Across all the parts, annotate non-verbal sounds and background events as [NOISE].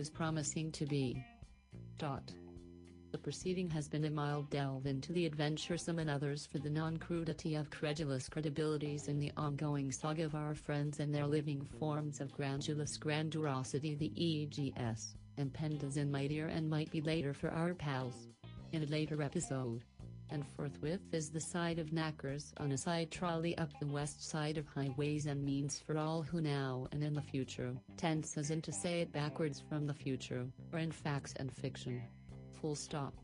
was promising to be. Dot. The proceeding has been a mild delve into the adventuresome and others for the non-crudity of credulous credibilities in the ongoing saga of our friends and their living forms of grandulous grandurosity the EGS, and as in mightier and might be later for our pals. In a later episode. And forthwith is the side of knackers on a side trolley up the west side of highways and means for all who now and in the future tense as in to say it backwards from the future, or in facts and fiction full stop.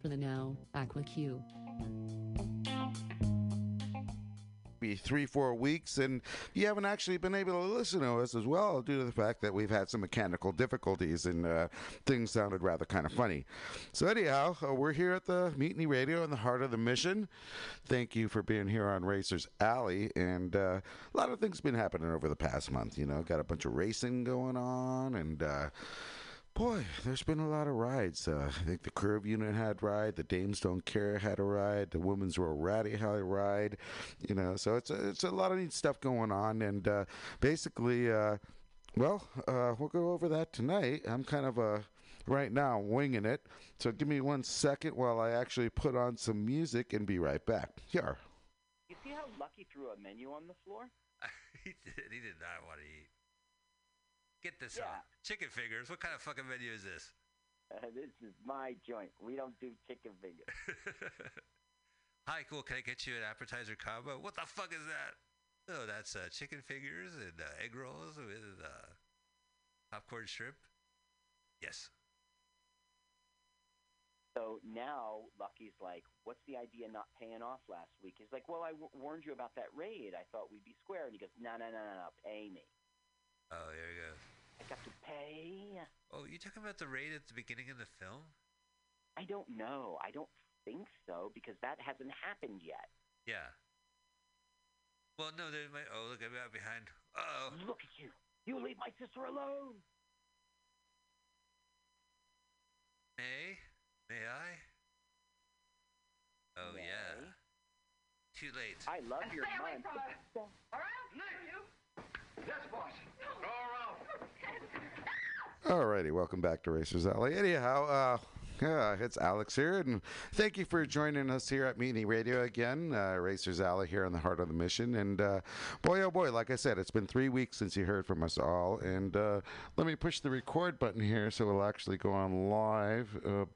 For the now, Aqua Q. Be three, four weeks, and you haven't actually been able to listen to us as well due to the fact that we've had some mechanical difficulties and uh, things sounded rather kind of funny. So, anyhow, uh, we're here at the Mutiny Radio in the heart of the mission. Thank you for being here on Racers Alley, and uh, a lot of things been happening over the past month. You know, got a bunch of racing going on, and uh, Boy, there's been a lot of rides. Uh, I think the Curve Unit had a ride. The Dames Don't Care had a ride. The Women's Royal Ratty had a ride. You know, so it's a, it's a lot of neat stuff going on. And uh, basically, uh, well, uh, we'll go over that tonight. I'm kind of uh, right now winging it. So give me one second while I actually put on some music and be right back. Here. You see how Lucky threw a menu on the floor? [LAUGHS] he did. He did not want to eat. Get this Yeah. on. Chicken fingers. What kind of fucking menu is this? Uh, this is my joint. We don't do chicken fingers. [LAUGHS] Hi, cool. Can I get you an appetizer combo? What the fuck is that? Oh, that's uh, chicken fingers and uh, egg rolls with uh, popcorn shrimp. Yes. So now Lucky's like, "What's the idea not paying off last week?" He's like, "Well, I w- warned you about that raid. I thought we'd be square." And he goes, "No, no, no, no, no. Pay me. Oh, there you go. I got to pay." Oh, you talking about the raid at the beginning of the film? I don't know. I don't think so because that hasn't happened yet. Yeah. Well, no, there's my. Oh, look, I'm out behind. Oh, Look at you. You leave my sister alone. May? May I? Oh, yeah. Too late. I love your Stay away from her. All right? Nick, you. Yes, boss. Alrighty, welcome back to Racers Alley. Anyhow, uh, it's Alex here, and thank you for joining us here at Mutiny Radio again, uh, Racers Alley here in the heart of the mission. And uh, boy, oh boy, like I said, it's been three weeks since you heard from us all. And uh, let me push the record button here so we'll actually go on live. Uh,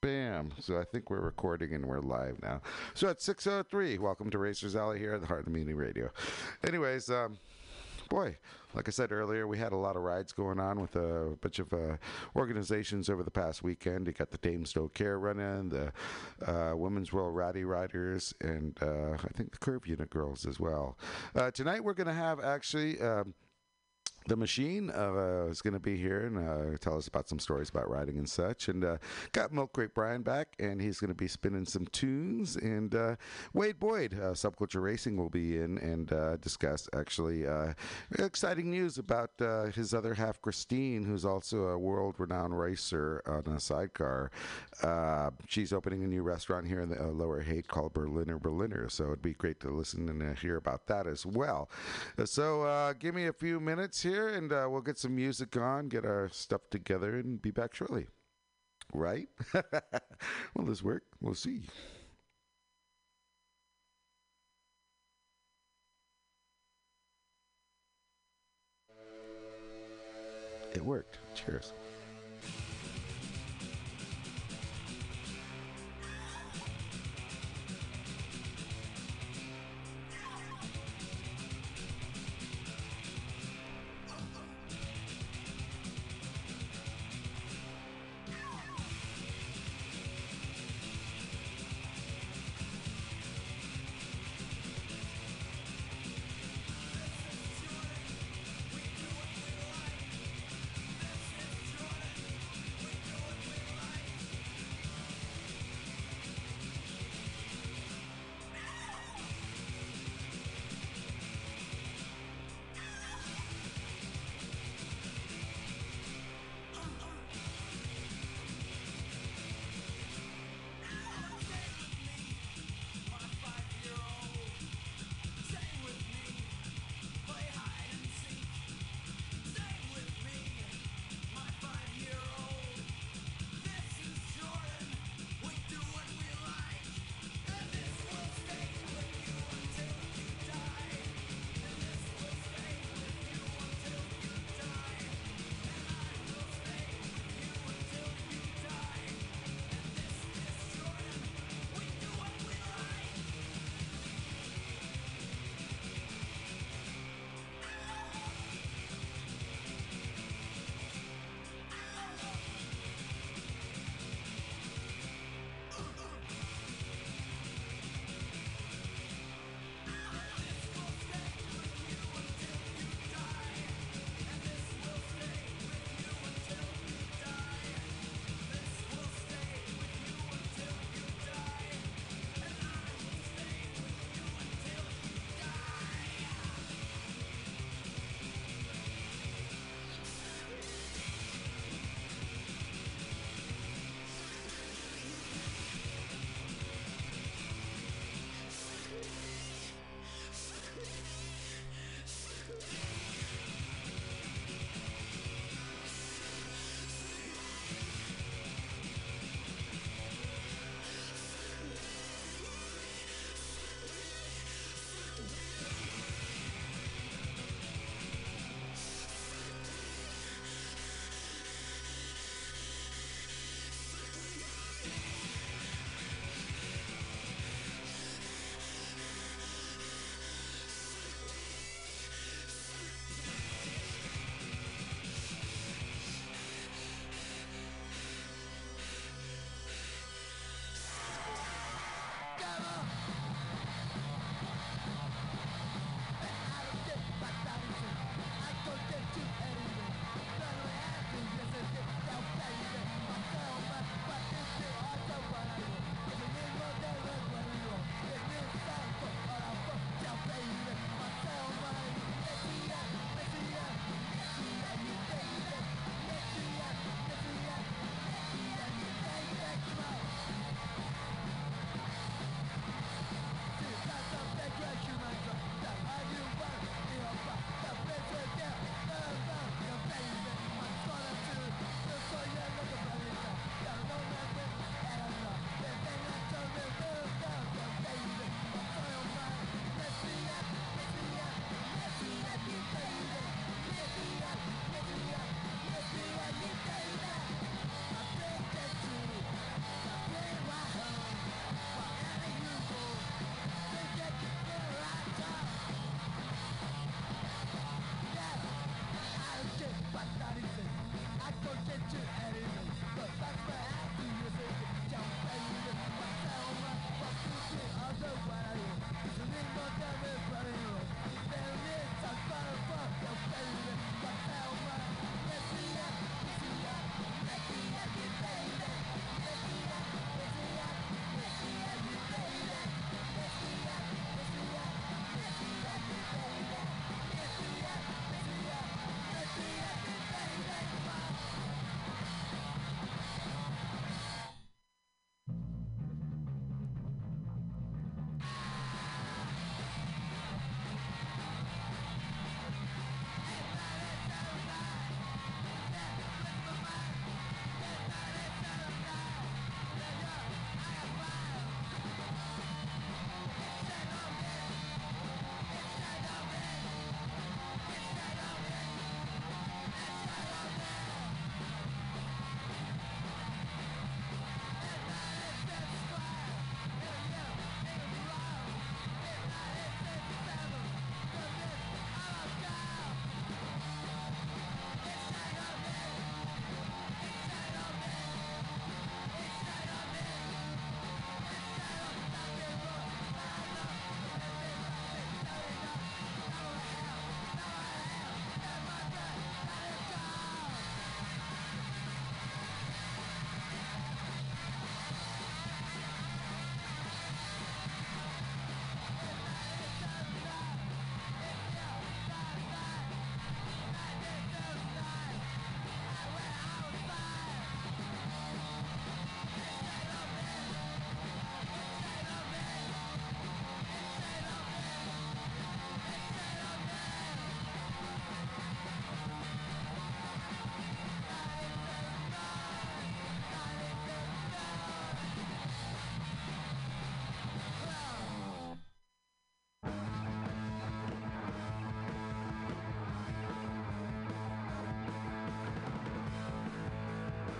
Bam. So I think we're recording and we're live now. So at 6.03, welcome to Racers Alley here at the Heart of the Mutiny Radio. Anyways, um, boy, like I said earlier, we had a lot of rides going on with a bunch of uh, organizations over the past weekend. You got the Dames Don't Care running, the uh, Women's World Ratty Riders, and uh, I think the Curve Unit Girls as well. Uh, tonight we're going to have actually. Um, the machine uh, is going to be here and uh, tell us about some stories about riding and such. And uh, got Milk Crate Brian back, and he's going to be spinning some tunes. And uh, Wade Boyd, uh, Subculture Racing, will be in and uh, discuss actually exciting news about his other half, Christine, who's also a world renowned racer on a sidecar. She's opening a new restaurant here in the Lower Haight called Berliner Berliner. So it'd be great to listen and hear about that as well. So give me a few minutes here, and uh, we'll get some music on, get our stuff together, and be back shortly. Right? [LAUGHS] Will this work? We'll see. It worked. Cheers.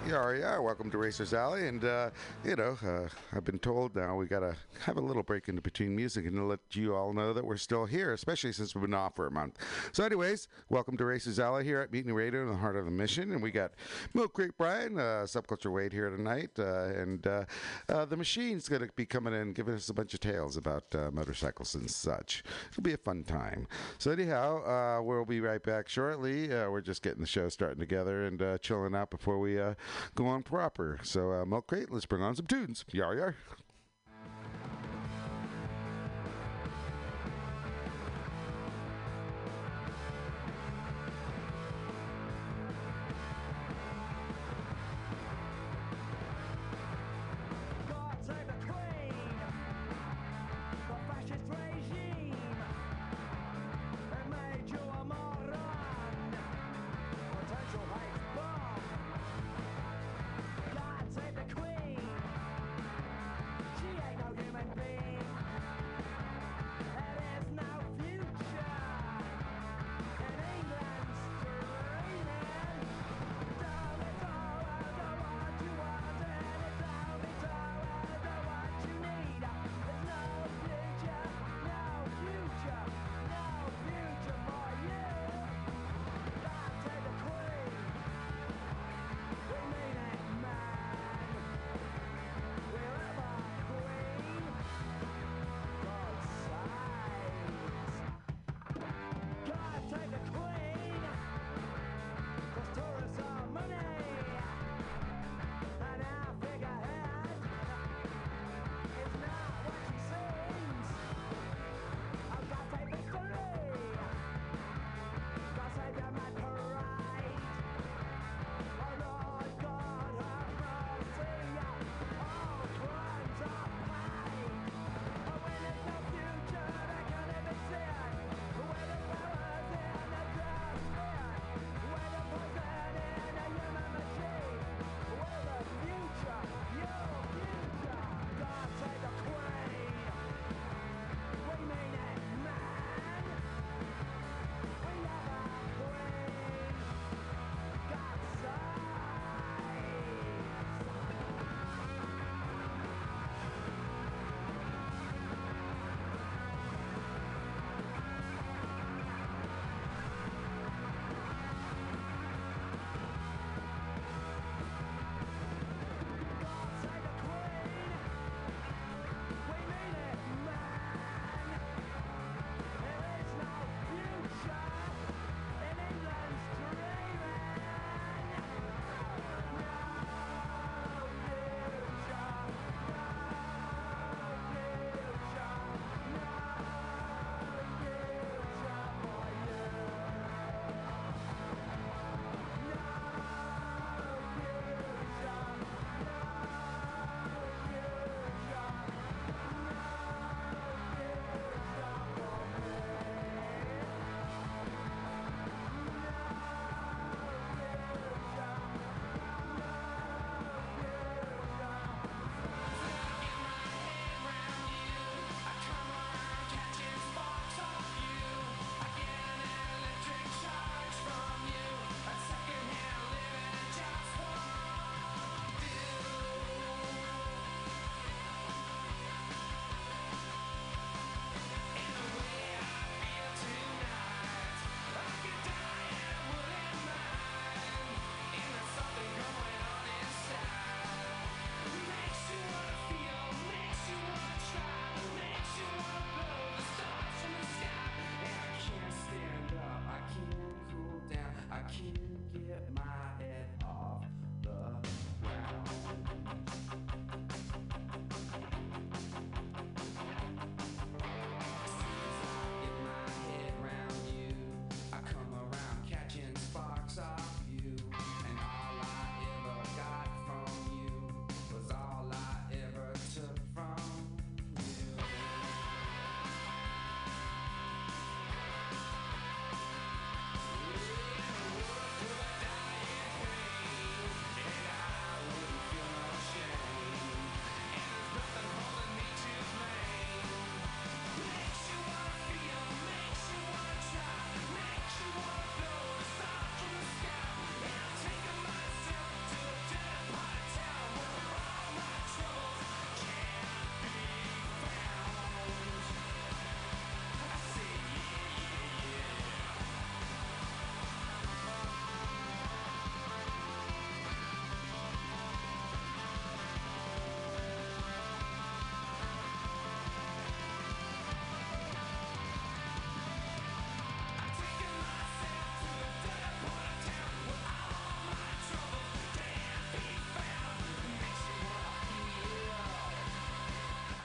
Yeah, yeah. Welcome to Racers Alley, and uh, you know, uh, I've been told now we gotta have a little break in between music and let you all know that we're still here, especially since we've been off for a month. So, anyways, welcome to Racers Alley here at Mutiny Radio in the heart of the mission, and we got Milk Crate Brian, uh, Subculture Wade here tonight, uh, and uh, uh, the machine's gonna be coming in, giving us a bunch of tales about motorcycles and such. It'll be a fun time. So, anyhow, we'll be right back shortly. We're just getting the show starting together and chilling out before we uh, go on proper. So, uh, Milk Crate, let's bring on some tunes. Yar yar.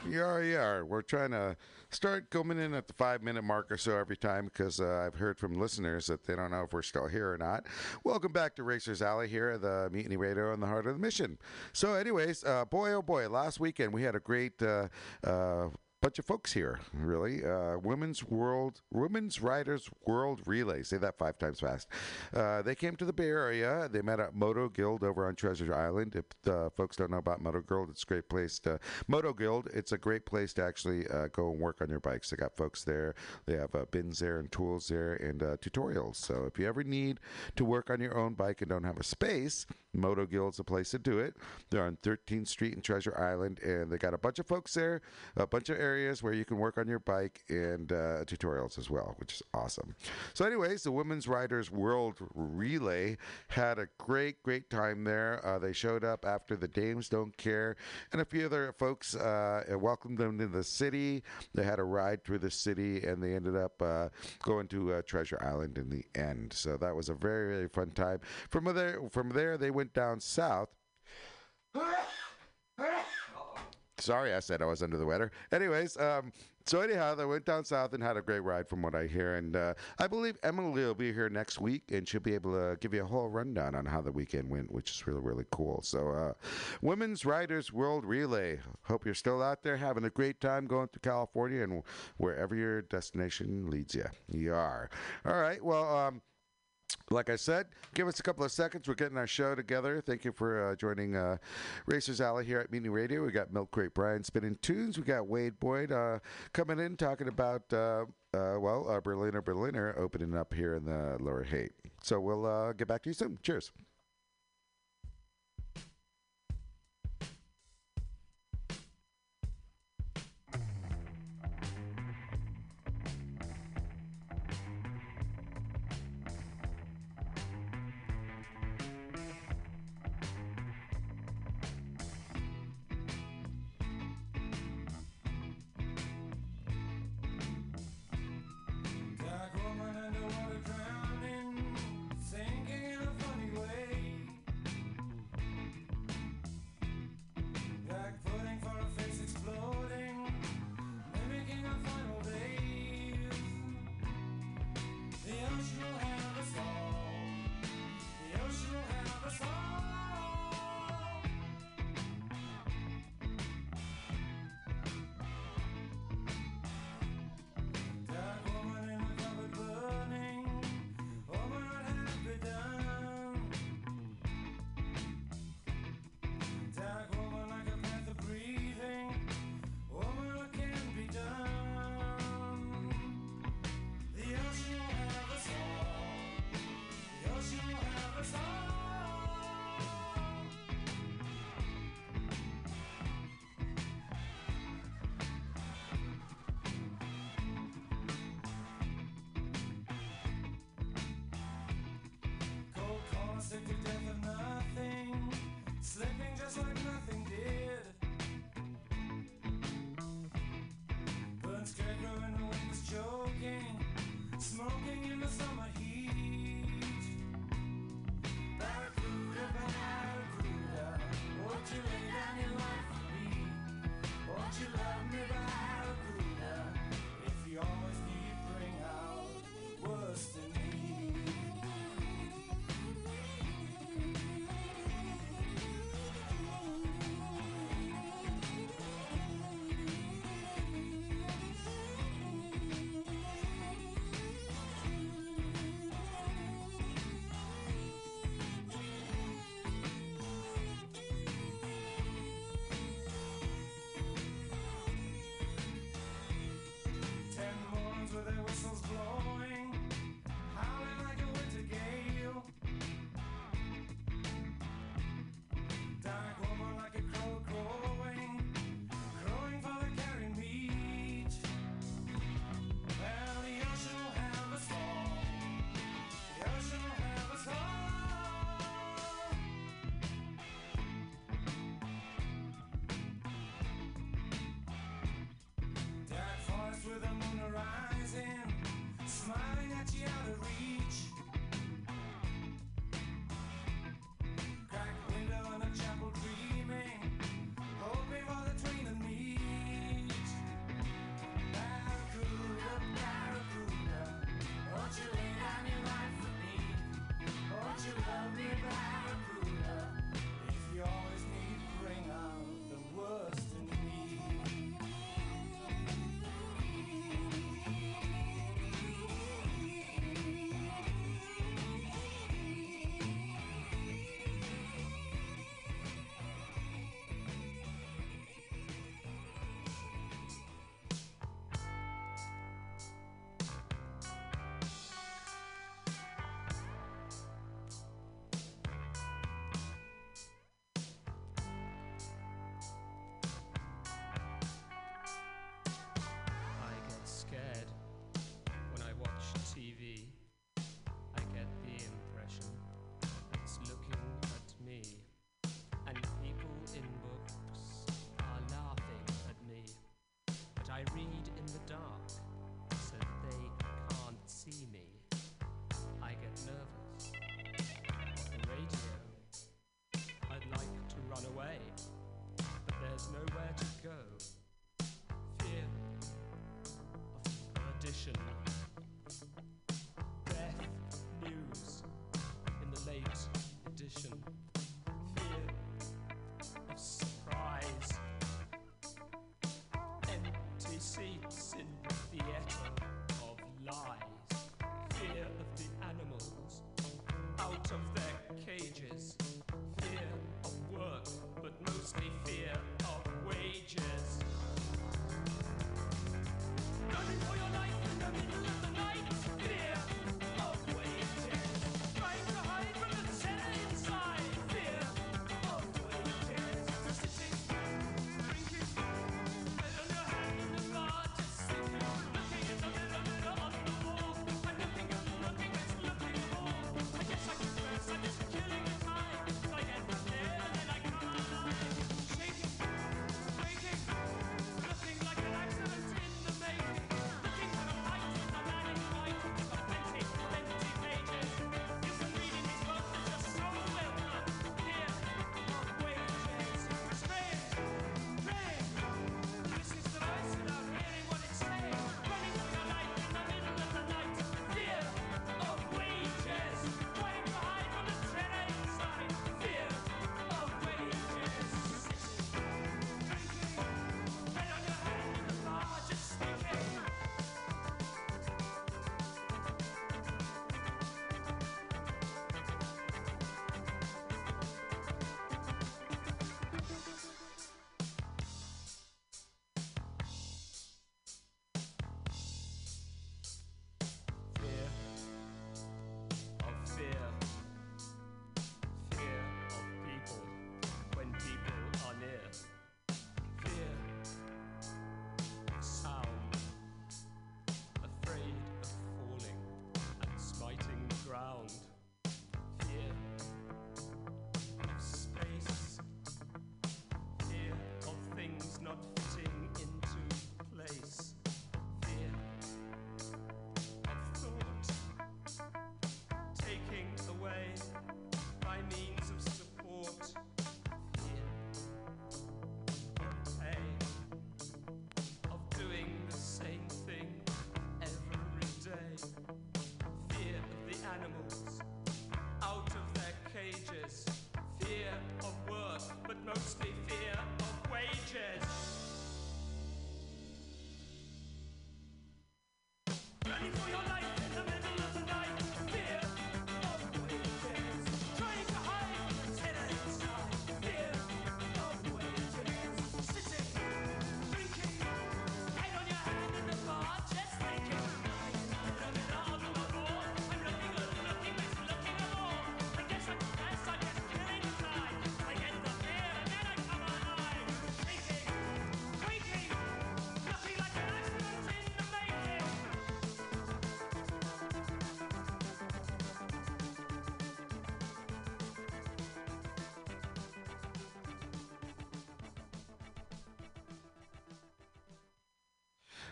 You you are. We're trying to start coming in at the five minute mark or so every time because uh, I've heard from listeners that they don't know if we're still here or not. Welcome back to Racers Alley here at the Mutiny Radio in the heart of the mission. So, anyways, uh, boy, oh boy, last weekend we had a great. Uh, uh, bunch of folks here, really. Uh, women's World, Women's Riders World Relay. Say that five times fast. Uh, they came to the Bay Area. They met at Moto Guild over on Treasure Island. If uh, folks don't know about Moto Guild, it's a great place to Moto Guild. It's a great place to actually uh, go and work on your bikes. They got folks there. They have uh, bins there and tools there and uh, tutorials. So if you ever need to work on your own bike and don't have a space, Moto Guild's is a place to do it. They're on 13th Street in Treasure Island, and they got a bunch of folks there, a bunch of areas where you can work on your bike and uh, tutorials as well, which is awesome. So, anyways, the Women's Riders World Relay had a great, great time there. Uh, they showed up after the Dames Don't Care, and a few other folks uh, welcomed them to the city. They had a ride through the city, and they ended up uh, going to uh, Treasure Island in the end. So that was a very, very fun time. From there, from there, they went down south. Sorry, I said I was under the weather. Anyways, um, so anyhow, they went down south and had a great ride, from what I hear. And uh, I believe Emily will be here next week, and she'll be able to give you a whole rundown on how the weekend went, which is really, really cool. So, uh, Women's Riders World Relay. Hope you're still out there having a great time going to California and wherever your destination leads you. You are. All right. Well. Um, like I said, give us a couple of seconds. We're getting our show together. Thank you for uh, joining uh, Racers Alley here at Mutiny Radio. We got Milk Crate Brian spinning tunes. We got Wade Boyd uh, coming in talking about, uh, uh, well, uh, Berliner Berliner opening up here in the Lower Haight. So we'll get back to you soon. Cheers.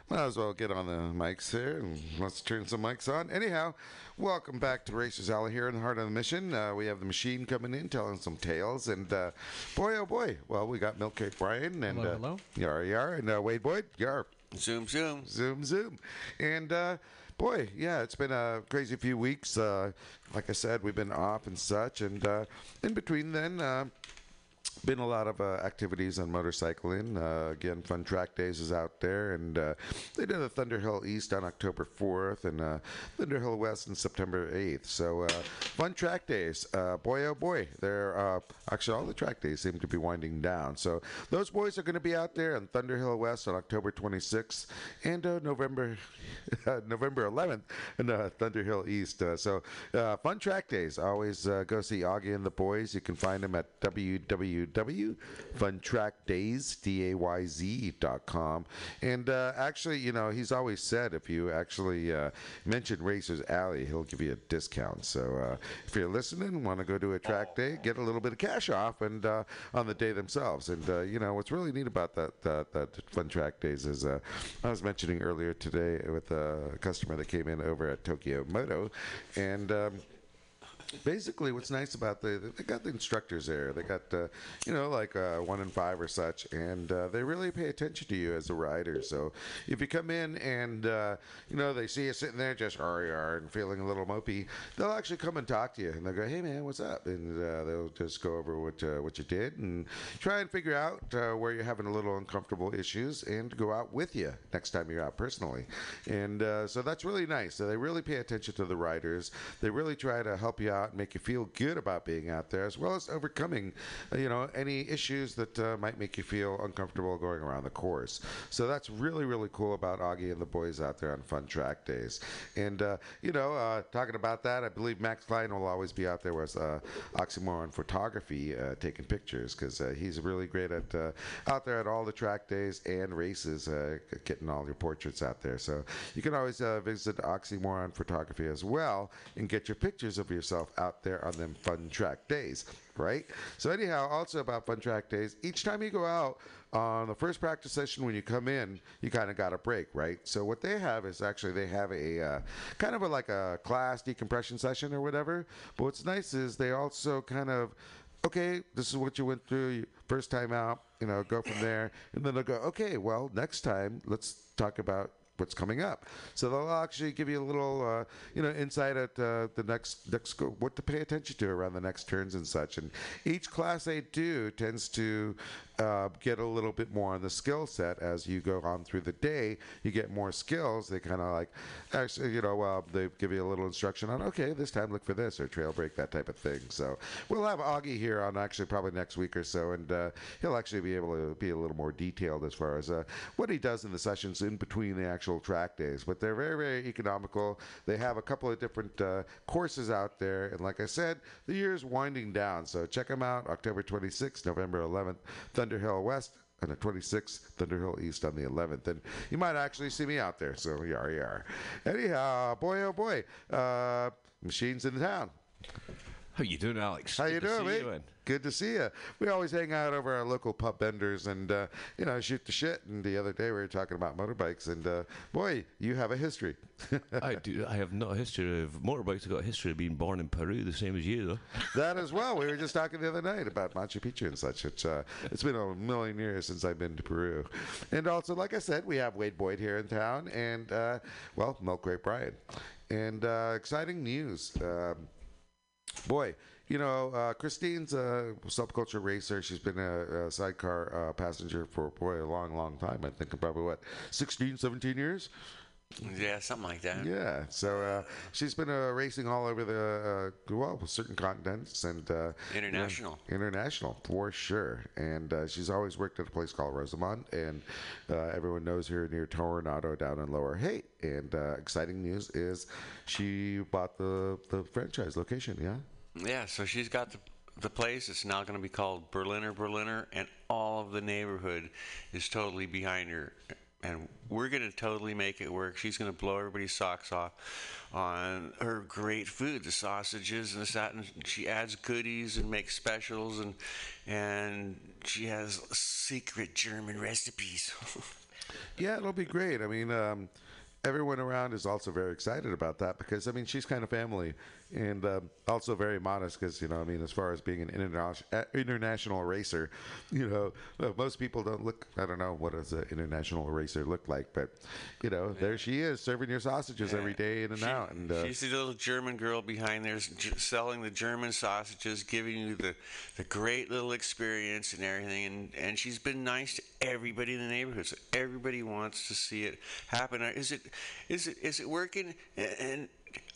Might as well get on the mics here and let's turn some mics on. Anyhow, welcome back to Racers Alley here in the heart of the mission. Uh, we have the machine coming in telling some tales, and uh, boy, oh boy, well, we got Milk Crate Brian and Hello, uh, hello. Yar Yar and uh, Wade Boyd, Yar. Zoom, zoom. Zoom, zoom. And uh, boy, yeah, it's been a crazy few weeks. Uh, like I said, we've been off and such. And uh, in between then, uh, been a lot of uh, activities on motorcycling. Uh, again, Fun Track Days is out there, and uh, they did a Thunderhill East on October 4th and uh, Thunder West on September 8th. So, uh, Fun Track Days, uh, boy oh boy, they're actually all the track days seem to be winding down. So, those boys are going to be out there on Thunderhill West on October 26th and November [LAUGHS] November 11th in uh, Thunder East. So, Fun Track Days. Always go see Augie and the boys. You can find them at www.funtrackdays.com. And uh, actually, you know, he's always said if you actually uh, mention Racers Alley, he'll give you a discount. So uh, if you're listening, want to go to a track day, get a little bit of cash off and uh, on the day themselves. And, uh, you know, what's really neat about that, that, that Fun Track Days is uh, I was mentioning earlier today with a customer that came in over at Tokyo Moto. And, um, basically what's nice about the they got the instructors there. They got uh, you know like uh, one and five or such and uh, they really pay attention to you as a rider. So if you come in and uh, you know they see you sitting there just RER and feeling a little mopey they'll actually come and talk to you and they'll go hey man what's up? And uh, they'll just go over what uh, what you did and try and figure out where you're having a little uncomfortable issues and go out with you next time you're out personally. And so that's really nice. So they really pay attention to the riders. They really try to help you out and make you feel good about being out there, as well as overcoming, uh, you know, any issues that uh, might make you feel uncomfortable going around the course. So that's really, really cool about Augie and the boys out there on Fun Track Days. And uh, you know, uh, talking about that, I believe Max Klein will always be out there with uh, Oxymoron Photography uh, taking pictures because he's really great at out there at all the track days and races, getting all your portraits out there. So you can always visit Oxymoron Photography as well and get your pictures of yourself out there on them fun track days, right? So anyhow, also about fun track days, each time you go out on the first practice session when you come in, you kind of got a break, right? So what they have is actually they have a uh, kind of a, like a class decompression session or whatever. But what's nice is they also kind of okay, this is what you went through first time out, you know, go from there. And then they'll go, okay, well, next time, let's talk about what's coming up. So they'll actually give you a little, uh, you know, insight at uh, the next, next what to pay attention to around the next turns and such. And each class they do tends to uh, get a little bit more on the skill set as you go on through the day. You get more skills. They kind of like, actually, you know, uh, they give you a little instruction on, okay, this time look for this or trail brake, that type of thing. So we'll have Augie here on actually probably next week or so, and uh, he'll actually be able to be a little more detailed as far as uh, what he does in the sessions in between the actual track days. But they're very, very economical. They have a couple of different uh, courses out there, and like I said, the year is winding down. So check them out. October 26th, November 11th, Thunderhill West. On the 26th, Thunderhill East on the 11th. And you might actually see me out there. So, yar, yar. Anyhow, boy, oh boy. Uh, machines in the town. How you doing, Alex? How you Good to doing, mate? you. Good to see you. We always hang out over our local pub vendors and, uh, you know, shoot the shit. And the other day we were talking about motorbikes. And, uh, boy, you have a history. [LAUGHS] I do. I have not a history of motorbikes. I've got a history of being born in Peru, the same as you, though. [LAUGHS] that as well. We were just talking the other night about Machu Picchu and such. It's, uh, it's been a million years since I've been to Peru. And also, like I said, we have Wade Boyd here in town and, uh, well, Milk Crate Brian. And uh, exciting news. Um, boy, you know, uh, Christine's a subculture racer. She's been a, a sidecar uh, passenger for boy a long, long time. I think probably what 16, 17 years. Yeah, something like that. Yeah, so uh, she's been uh, racing all over the uh, well, certain continents and uh, International. international for sure. And uh, she's always worked at a place called Rosamunde, and uh, everyone knows her near Toronado down in Lower Haight. And uh, exciting news is she bought the the franchise location. Yeah. Yeah, so she's got the the place. It's now going to be called Berliner Berliner, and all of the neighborhood is totally behind her. And we're going to totally make it work. She's going to blow everybody's socks off on her great food, the sausages and this that. And she adds goodies and makes specials, and and she has secret German recipes. [LAUGHS] Yeah, it'll be great. I mean, um, everyone around is also very excited about that because I mean she's kind of family and um, also very modest because you know I mean as far as being an international international racer, you know most people don't look. I don't know what does an international racer look like, but you know there she is serving your sausages every day in and She- out. And uh, she's the little German girl behind there selling the German sausages, giving you the, the great little experience and everything. And, and she's been nice to everybody in the neighborhood. So everybody wants to see it happen. Is it is it is it working? A- And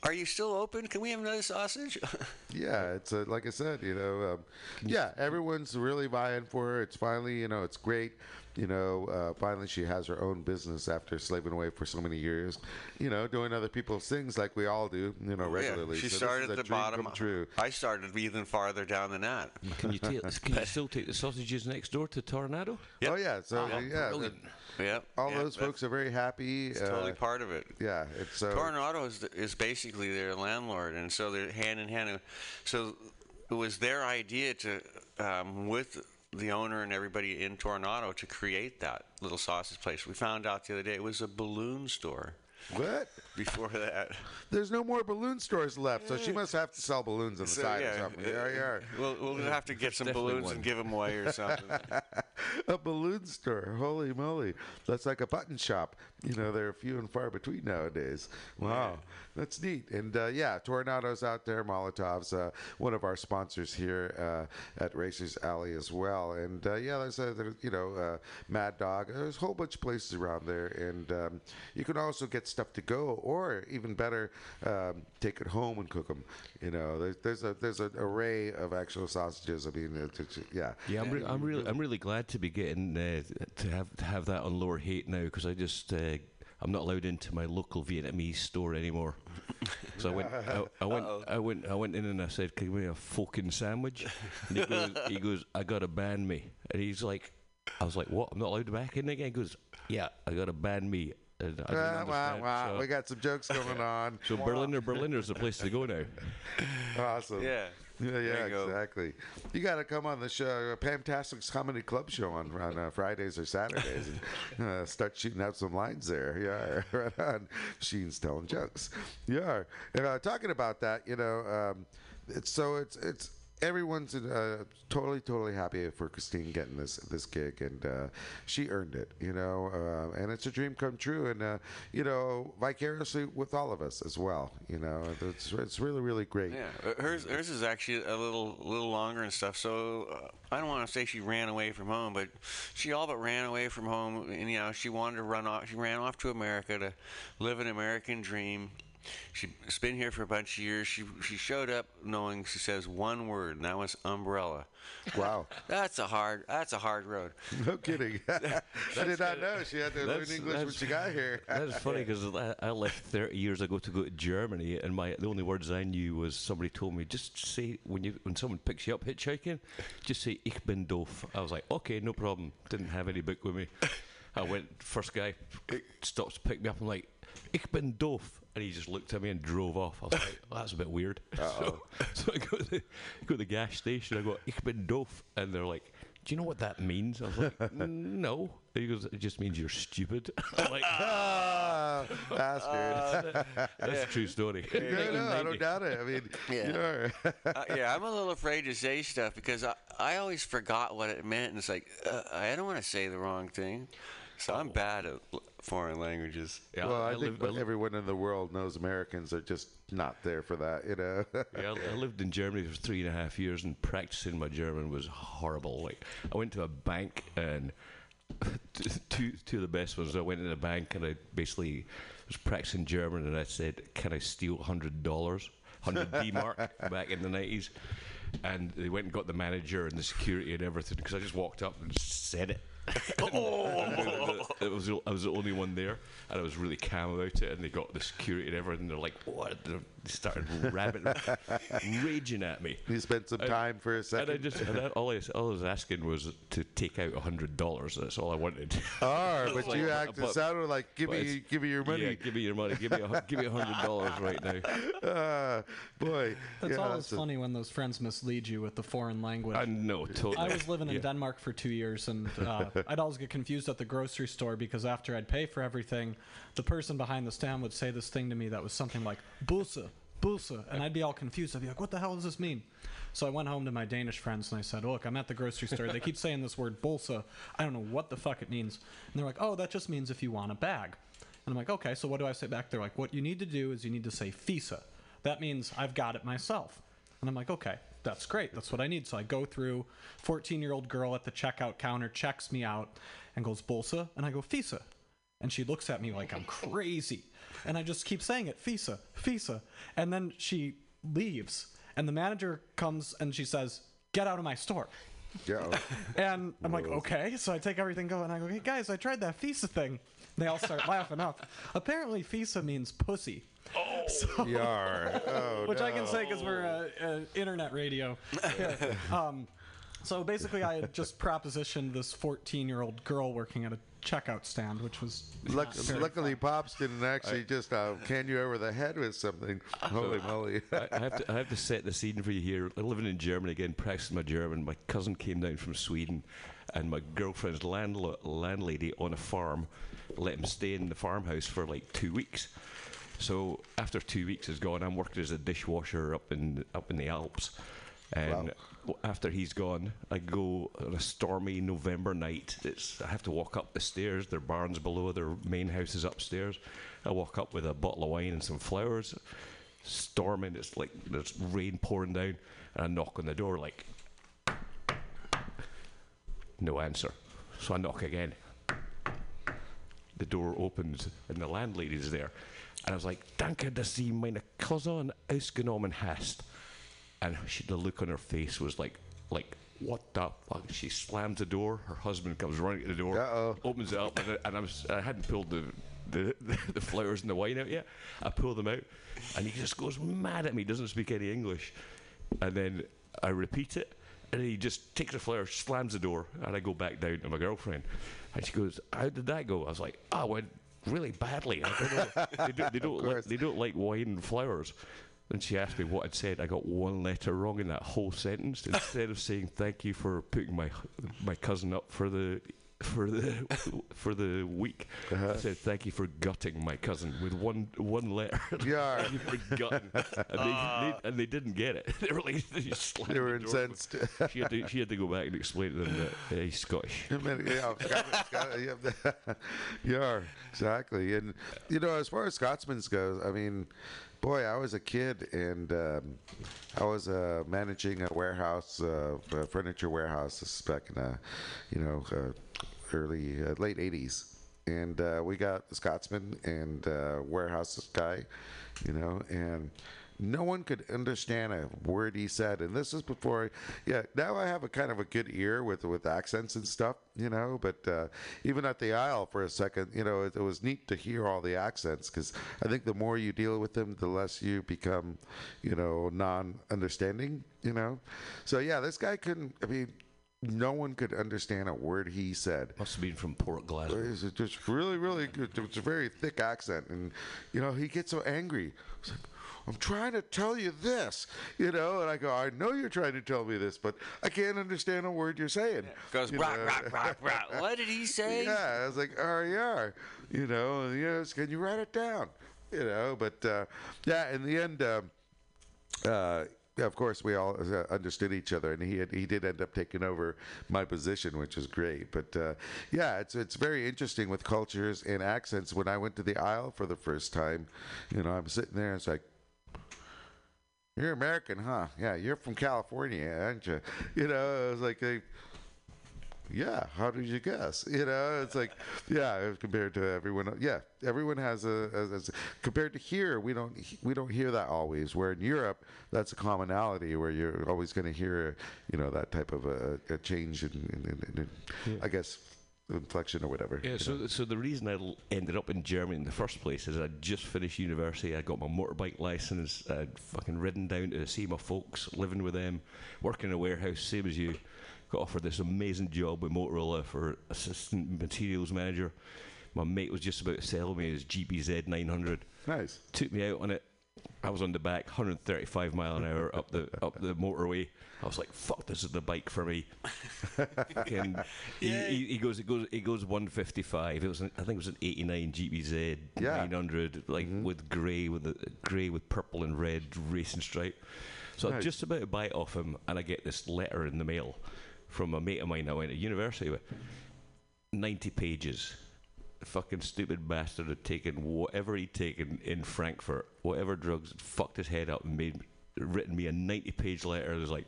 are you still open? Can we have another sausage? [LAUGHS] Yeah, it's uh like I said, you know, um, yeah, everyone's really vying for her. It's finally, you know, it's great. You know, uh, finally she has her own business after slaving away for so many years. You know, doing other people's things like we all do. You know, regularly. Yeah, she So started at the bottom. True. I started even farther down than that. Can you take? Can you [LAUGHS] still take the sausages next door to Toronado? Oh yeah, so Oh, yeah, brilliant. Yeah, all yeah, those folks are very happy. uh, totally part of it. yeah, it's so. Toronado is, is basically their landlord, and so they're hand in hand. So it was their idea to, um, with the owner and everybody in Toronado, to create that little sausage place. We found out the other day it was a balloon store What? before that. There's no more balloon stores left, so she must have to sell balloons on the So, side yeah, or something. Yeah, yeah. [LAUGHS] We'll, we'll have to get some balloons one. and give them away or something. [LAUGHS] a balloon store. Holy moly. That's like a button shop. You know, they're few and far between nowadays. Wow. That's neat. And uh, yeah, Toronado's out there, Molotov's uh, one of our sponsors here uh, at Racers Alley as well. And uh, yeah, there's a, there, you know, uh, Mad Dog. There's a whole bunch of places around there. And um, you can also get stuff to go, or even better, um, take it home and cook them. You know, there's, there's a there's an array of actual sausages. I mean, yeah. Yeah, I'm, re- I'm really, I'm really glad to be getting uh, to have to have that on Lower Haight now because I just uh, I'm not allowed into my local Vietnamese store anymore. So I went, I, I went, I went, I went in and I said, "Can you give me a fucking sandwich?" And he goes, he goes, "I gotta ban me," and he's like, "I was like, what? I'm not allowed to back in again?" He goes, "Yeah, I gotta ban me." And I didn't Ah, wah, wah. so- We got some jokes going [LAUGHS] on. so Berliner, Berliner's the place to go now. Awesome. Yeah. Yeah, yeah, There you go. exactly. You got to come on the show, Fantastic's Comedy Club show on, on uh, Fridays or Saturdays and [LAUGHS] uh, start shooting out some lines there. Yeah, [LAUGHS] right on. Sheen's telling jokes. Yeah. And, uh, talking about that, you know, um, it's so it's it's everyone's uh, totally totally happy for Christine getting this this gig, and uh, she earned it, you know, uh, and it's a dream come true, and uh, you know, vicariously with all of us as well. You know, it's it's really really great. Yeah, uh, hers hers is actually a little little longer and stuff. So uh, I don't want to say she ran away from home, but she all but ran away from home. And you know, she wanted to run off. She ran off to America to live an American dream. She's been here for a bunch of years. She she showed up knowing she says one word, and that was umbrella. Wow. [LAUGHS] That's a hard that's a hard road. [LAUGHS] No kidding. [LAUGHS] I did not know she had to learn English when she got here. That's funny because I, I left 30 years ago to go to Germany, and my the only words I knew was somebody told me just say when you when someone picks you up hitchhiking, just say ich bin doof. I was like, okay, no problem. Didn't have any book with me. I went first guy stops to pick me up. I'm like, ich bin doof, and he just looked at me and drove off. I was like, well, that's a bit weird. [LAUGHS] So, so I go to the, go to the gas station. I go, ich bin doof, and they're like. Do you know what that means? I was like, "Mm, [LAUGHS] no. He goes, it just means you're stupid. [LAUGHS] I'm like, Ah, bastard. That's a true story. no, no, I don't doubt it. I mean, Yeah. yeah. uh, yeah, I'm a little afraid to say stuff because I, I always forgot what it meant, and it's like uh, I don't want to say the wrong thing, so I'm bad at l- foreign languages. Yeah, well, I, I, think lived, I, everyone in the world knows Americans are just not there for that, you know. [LAUGHS] yeah, I lived in Germany for three and a half years, and practicing my German was horrible. Like, I went to a bank, and [LAUGHS] two two of the best ones. I went in a bank, and I basically was practicing German, and I said, "Can I steal hundred dollars, hundred D [LAUGHS] mark back in the nineties?" And they went and got the manager and the security and everything because I just walked up and said it. [LAUGHS] oh. it was I was the only one there, and I was really calm about it. And they got the security and everything. They're like, "What?" They started rabbit [LAUGHS] raging at me. you spent some And- time for a And second. I just and I, all, I, all I was asking was to take out a hundred dollars. That's all I wanted. [LAUGHS] Ah, but like, you acted but- sounded like give me give me your money. Yeah, give me your money. Give me a, give me a hundred dollars right now. [LAUGHS] Ah, boy, that's yeah, always that's a- funny when those friends mislead you with the foreign language. I know, totally. I was living in Yeah. Denmark for two years, and uh, I'd always get confused at the grocery store because after I'd pay for everything, the person behind the stand would say this thing to me that was something like "Busa, Busa," and I'd be all confused. I'd be like, "What the hell does this mean?" So I went home to my Danish friends and I said, "Look, I'm at the grocery store. They keep saying this word "Bulsa." I don't know what the fuck it means." And they're like, "Oh, that just means if you want a bag." And I'm like, "Okay, so what do I say back?" They're like, "What you need to do is you need to say FISA. That means I've got it myself." And I'm like, "Okay." That's great. That's what I need. So I go through. 14 year old girl at the checkout counter checks me out and goes, Bolsa? And I go, FISA. And she looks at me like I'm crazy. And I just keep saying it, FISA, FISA. And then she leaves. And the manager comes and she says, Get out of my store. Yeah. [LAUGHS] And I'm like, okay. So I take everything go and I go, hey guys, I tried that FISA thing. They all start laughing up. Apparently, FISA means pussy. Oh, [LAUGHS] Yar. Oh, [LAUGHS] which I can say because we're uh, uh, internet radio. um, so basically, I had just propositioned this 14 year old girl working at a checkout stand, which was Luck- luckily, fun. Pops didn't actually just uh, can you over the head with something. Holy moly! I, I have to I have to set the scene for you here. I'm living in Germany again, practicing my German. My cousin came down from Sweden, and my girlfriend's landlo- landlady on a farm let him stay in the farmhouse for like two weeks. So after two weeks is gone, I'm working as a dishwasher up in up in the Alps, and Wow. After he's gone, I go on a stormy November night. It's I have to walk up the stairs. Their barn's below. Their main house is upstairs. I walk up with a bottle of wine and some flowers. Storming. It's like there's rain pouring down, and I knock on the door like no answer. So I knock again. The door opens and the landlady's there. And I was like, Danke, dass Sie meine Cousin ausgenommen hast. And she, the look on her face was like, like, what the fuck? She slams the door. Her husband comes running to the door, Uh-oh. opens it up, and, I- and I, was, I hadn't pulled the, the, the flowers and the wine out yet. I pull them out, and he just goes mad at me, doesn't speak any English. And then I repeat it, and he just takes the flowers, slams the door, and I go back down to my girlfriend. And she goes, How did that go? I was like, Oh, went really badly. I don't know. they, don't, they, don't like, they don't like wine and flowers. And she asked me what I'd said. I got one letter wrong in that whole sentence. [LAUGHS] Instead of saying thank you for putting my my cousin up for the for the for the week, I said thank you for gutting my cousin with one one letter. [LAUGHS] Yeah, you for gutting. And they, [LAUGHS] they, and they didn't get it. They were like they They were the incensed. She had to she had to go back and explain to them that uh, he's Scottish. Yeah, Scott- Scott- yeah, yeah, exactly. And you know, as far as Scotsman's goes, I mean, boy, I was a kid and um, I was uh, managing a warehouse, uh, a furniture warehouse. Back in, uh, you know, uh, early uh, late '80s, and uh, we got the Scotsman and uh, warehouse guy, you know, and no one could understand a word he said and this is before yeah now i have a kind of a good ear with with accents and stuff you know but uh, even at the aisle for a second you know it, it was neat to hear all the accents because i think the more you deal with them the less you become you know non-understanding you know so yeah this guy couldn't i mean no one could understand a word he said Must have been from Port Glasgow. it's just really, really good. It's a very thick accent, and you know he gets so angry. It's like, I'm trying to tell you this, you know, and I go, I know you're trying to tell me this, but I can't understand a word you're saying. Goes You rock, know? rock, rock, [LAUGHS] rock. What did he say? Yeah, I was like, oh yeah, you know, and, yes, can you write it down? You know, but uh, yeah, in the end, uh, uh, yeah, of course, we all uh, understood each other, and he had, he did end up taking over my position, which was great. But uh, yeah, it's it's very interesting with cultures and accents. When I went to the aisle for the first time, you know, I'm sitting there, and it's like. You're American, huh? Yeah, you're from California, aren't you? You know, I was like, they, yeah, how did you guess? You know, it's like, yeah, compared to everyone, el- yeah, everyone has a, has, has- compared to here, we don't we don't hear that always. Where in Europe, that's a commonality where you're always going to hear, you know, that type of a, a change in, in, in, in I guess, inflection or whatever. Yeah, so know. so the reason I l- ended up in Germany in the first place is I'd just finished university. I got my motorbike license. I'd fucking ridden down to see my folks, living with them, working in a warehouse, same as you. Got offered this amazing job with Motorola for assistant materials manager. My mate was just about to sell me his GPZ 900. nice. Took me out on it. I was on the back, 135 mile an hour up the up the motorway. I was like, "Fuck, this is the bike for me." [LAUGHS] and he, he, he goes, it goes, it goes 155. It was, an, I think it was an 89 GPZ Yeah. 900, like mm-hmm. with grey, with the grey with purple and red racing stripe. So I'm just about to buy it off him, and I get this letter in the mail from a mate of mine I went to university with. 90 pages. Fucking stupid bastard had taken whatever he'd taken in Frankfurt, whatever drugs, fucked his head up and made written me a 90 page letter that was like,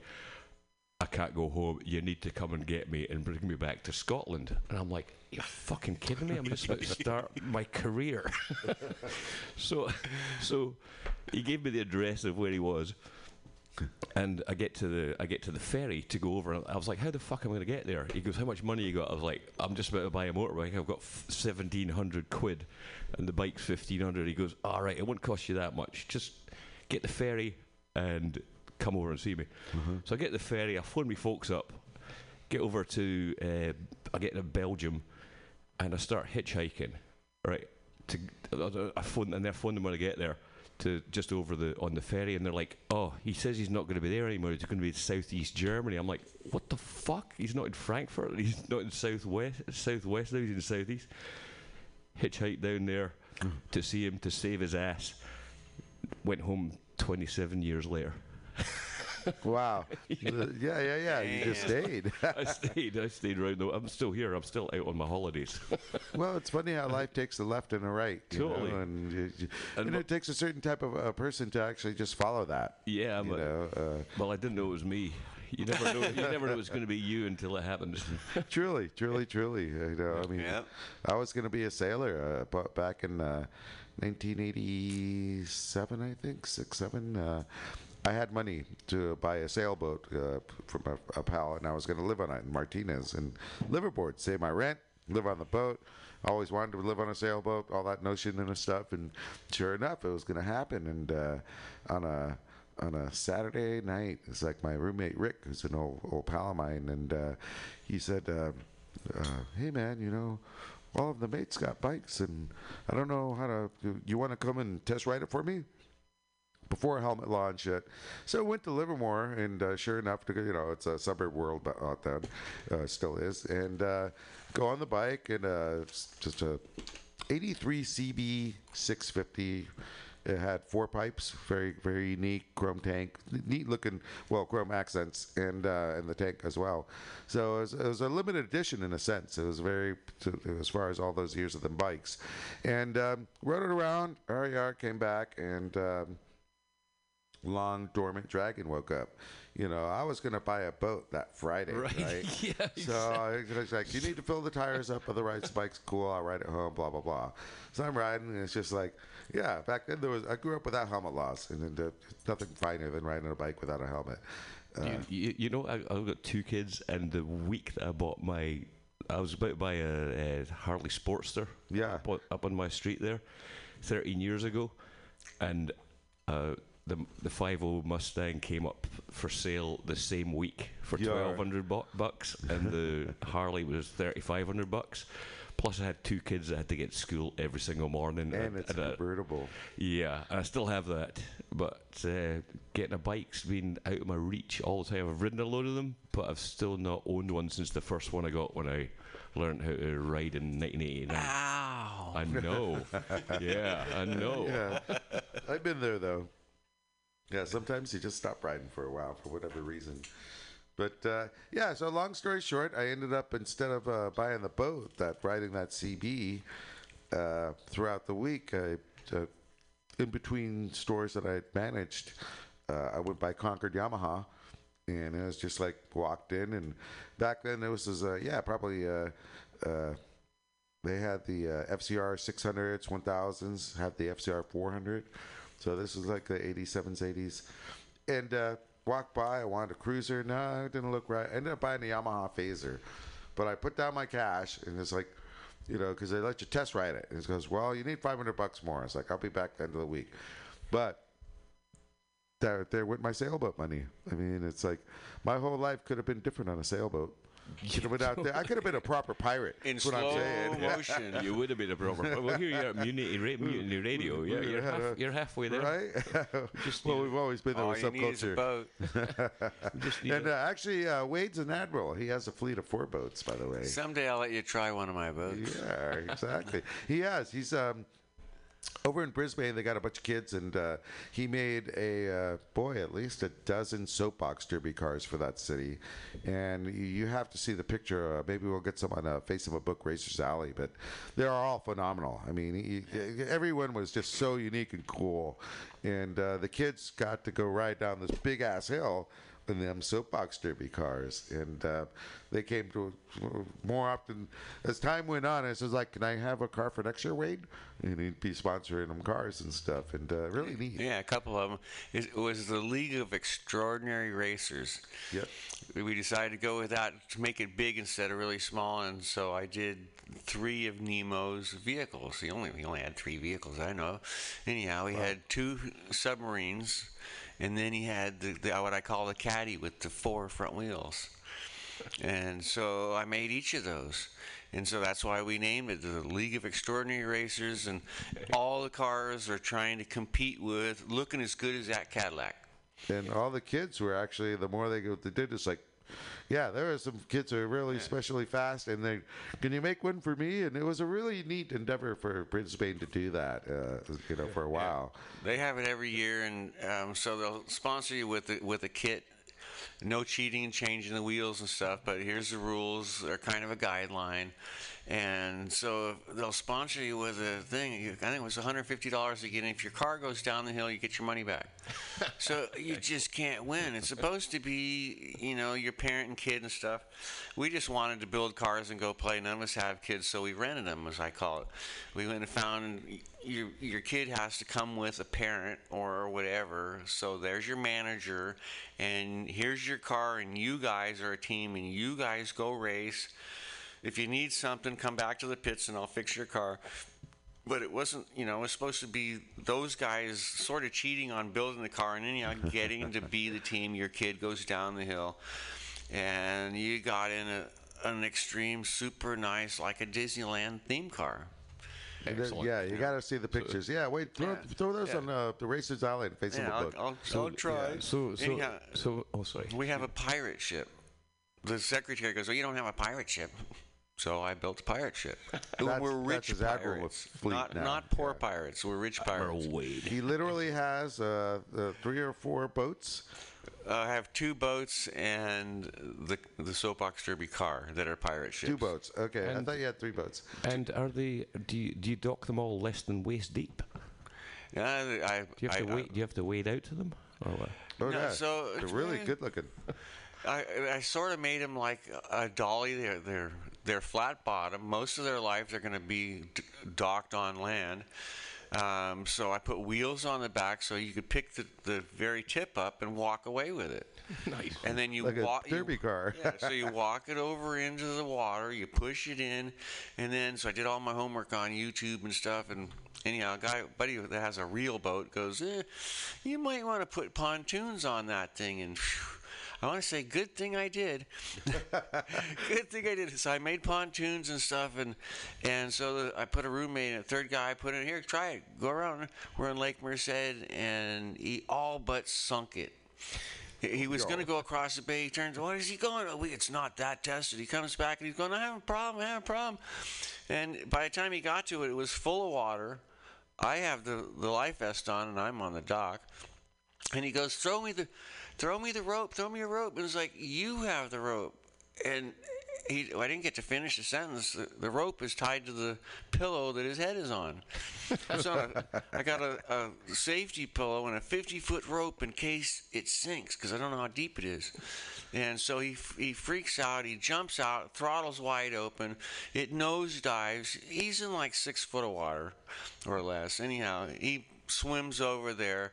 I can't go home. You need to come and get me and bring me back to Scotland. And I'm like, you fucking kidding me? I'm just about to start my career. [LAUGHS] so, so he gave me the address of where he was, [LAUGHS] and I get to the I get to the ferry to go over. and I was like, "How the fuck am I going to get there?" He goes, "How much money you got?" I was like, "I'm just about to buy a motorbike. I've got seventeen hundred quid, and the bike's fifteen hundred. He goes, "All right, it won't cost you that much. Just get the ferry and come over and see me." So I get the ferry. I phone me folks up, get over to uh, I get to Belgium, and I start hitchhiking. Right to I phone and they're phoning when I get there to just over the on the ferry, and they're like, "Oh, he says he's not going to be there anymore. He's going to be in southeast Germany." I'm like, "What the fuck? He's not in Frankfurt. He's not in southwest. Southwest now. He's in southeast." Hitchhiked down there hmm. to see him to save his ass. Went home 27 years later. [LAUGHS] [LAUGHS] Wow. yeah, yeah, yeah. You just stayed. [LAUGHS] I stayed. I stayed around. Though I'm still here. I'm still out on my holidays. [LAUGHS] well, it's funny how life takes a left and a right. You Totally. Know? And, you, you, And know, it takes a certain type of uh, person to actually just follow that. yeah, You but know, uh, well, I didn't know it was me. You never know. You never know it's going to be you until it happens. truly, truly, truly. You know, I mean, Yep. I was going to be a sailor uh, bu- back in uh, 1987, I think, six, seven. Uh, I had money to buy a sailboat uh, from a, a pal, and I was going to live on it in Martinez and liverboard, save my rent, live on the boat. Always wanted to live on a sailboat, all that notion and stuff. And sure enough, it was going to happen. And uh, on a on a Saturday night, it's like my roommate Rick, who's an old old pal of mine, and uh, he said, uh, uh, "Hey man, you know." All of the mates got bikes, and I don't know how to. You, you want to come and test ride it for me? Before helmet law and shit. So I went to Livermore, and uh, sure enough, you know, it's a suburb world out uh, still is, and uh, go on the bike, and uh, just a 83 CB 650. It had four pipes, very very unique chrome tank, neat looking, well chrome accents, and uh, and the tank as well. So it was, it was a limited edition in a sense. It was very as far as all those years of them bikes, and um, rode it around. RER came back and. Um, long dormant dragon woke up. You know, I was going to buy a boat that Friday, right? [LAUGHS] yeah. exactly. So I was like, you need to fill the tires up, otherwise the bike's cool. I'll ride it home, blah blah blah. So I'm riding, and it's just like, yeah. Back then there was, I grew up without helmet laws, and then there's nothing finer than riding a bike without a helmet. Uh, You, you, you know, I, I've got two kids, and the week that I bought my, I was about to buy a, a Harley Sportster. Yeah. Up on, up on my street there, 13 years ago, and uh, the the 50 Mustang came up for sale the same week for 1200 bu- bucks, and the [LAUGHS] Harley was 3500 bucks. Plus, I had two kids that had to get to school every single morning. and it's uh, convertible. yeah, and I still have that, but uh, getting a bike's been out of my reach all the time. I've ridden a load of them, but I've still not owned one since the first one I got when I learned how to ride in 1989. Ow. I know. [LAUGHS] yeah, I know. Yeah, I've been there though. Yeah, sometimes you just stop riding for a while for whatever reason. But uh, yeah, so long story short, I ended up instead of uh, buying the boat, that riding that CB uh, throughout the week, I, uh, in between stores that I had managed, uh, I went by Concord Yamaha, and it was just like walked in, and back then it was, was uh, yeah, probably. They had the FZR 600s, 1000s, had the FZR 400. So this was like the 87s, 80s. And uh, walked by, I wanted a cruiser. No, it didn't look right. I ended up buying the Yamaha Fazer. But I put down my cash, and it's like, you know, because they let you test ride it. And it goes, well, you need 500 bucks more. It's like, I'll be back end of the week. But there, there went my sailboat money. I mean, it's like my whole life could have been different on a sailboat. Could have been out there. I could have been a proper pirate. In That's what I'm slow saying. [LAUGHS] motion. You would have been a proper. Well, here you're at [LAUGHS] Mutiny, ra- mutiny Radio. Yeah, would've you're, had half, a- you're halfway there. Right? [LAUGHS] Just well, we've always been there All with you need is subculture. boat. And uh, actually, uh, Wade's an admiral. He has a fleet of four boats, by the way. Someday I'll let you try one of my boats. Yeah, exactly. he has. He's um over in Brisbane. They got a bunch of kids, and uh, he made a uh, boy at least a dozen soapbox derby cars for that city. And you- have to see the picture. Uh, maybe we'll get some on uh, a book Racers Alley, but they're all phenomenal. I mean, he, everyone was just so unique and cool, and uh, the kids got to go ride down this big ass hill in them soapbox derby cars, and uh, they came to more often as time went on. It was like, "Can I have a car for next year, Wade?" And he'd be sponsoring them cars and stuff, and uh, really neat. Yeah, a couple of them. It was the League of Extraordinary Racers. Yep. We decided to go with that to make it big instead of really small, and so I did three of Nemo's vehicles. He only he only had three vehicles, I know. Anyhow, he had two submarines, and then he had the, the what I call the caddy with the four front wheels. And so I made each of those. And so that's why we named it the League of Extraordinary Racers. And all the cars are trying to compete with looking as good as that Cadillac. And all the kids were actually the more they did it's like. Yeah, there are some kids who are really especially fast, and they can you make one for me? And it was a really neat endeavor for Prince Brisbane to do that, uh, you know, for a while. They have it every year, and um, so they'll sponsor you with the, with a kit. No cheating and changing the wheels and stuff, but here's the rules. They're kind of a guideline. And so they'll sponsor you with a thing. I think it was $150 again. If your car goes down the hill, you get your money back. [LAUGHS] so you just can't win. It's supposed to be, you know, your parent and kid and stuff. We just wanted to build cars and go play. None of us have kids, so we rented them, as I call it. We went and found your your kid has to come with a parent or whatever. So there's your manager, and here's your car, and you guys are a team, and you guys go race. If you need something, come back to the pits, and I'll fix your car but it wasn't you know it was supposed to be those guys sort of cheating on building the car and then you know getting to be the team your kid goes down the hill and you got in a, an extreme super nice like a disneyland theme car then- Excellent. yeah, you got to see the pictures. Yeah, wait, throw, Yeah. throw those Yeah. on uh, the Racers Alley Facebook yeah I'll, book. I'll, I'll try So, so, Anyhow, so, oh, sorry. we have a pirate ship the secretary goes well you don't have a pirate ship so I built a pirate ship. [LAUGHS] That's- we're that's rich his admiral pirates, fleet not now. not poor pirates. We're rich pirates. Wade. He literally has uh, uh, three or four boats. Uh, I have two boats and the the soapbox derby car that are pirate ships. Two boats. Okay, I thought you had three boats. And are they? Do you, do you dock them all less than waist deep? Yeah, I, I, Do you have I, to wait? Do you have to wade out to them? Or what? Oh, No, yeah. so They're really good looking. I, I sort of made them like a dolly. They're they're they're flat bottom. Most of their life they're going to be d- docked on land. Um, so I put wheels on the back so you could pick the, the very tip up and walk away with it. [LAUGHS] Nice. And then you Like a walk derby you, car. yeah, so you [LAUGHS] walk it over into the water, you push it in, and then so I did all my homework on YouTube and stuff. And anyhow, a guy buddy that has a real boat goes, eh, you might want to put pontoons on that thing. And phew, I want to say, good thing I did. [LAUGHS] good thing I did. So I made pontoons and stuff, and and so the, I put a roommate and a third guy. put in here, try it, go around. We're in Lake Merced, and he all but sunk it. He- was going to go across the bay. He turns, what is he going? Oh, it's not that tested. He comes back and he's going, I have a problem, I have a problem. And by the time he got to it, it was full of water. I have the, the life vest on and I'm on the dock. And he goes, throw me the, throw me the rope, throw me a rope. And it was like, you have the rope. And he, I didn't get to finish the sentence. The, the rope is tied to the pillow that his head is on. so I got a, a safety pillow and a 50 foot rope in case it sinks because I don't know how deep it is. And so he, he freaks out, he jumps out, throttles wide open, it nosedives. He's in like six foot of water or less. Anyhow, he swims over there.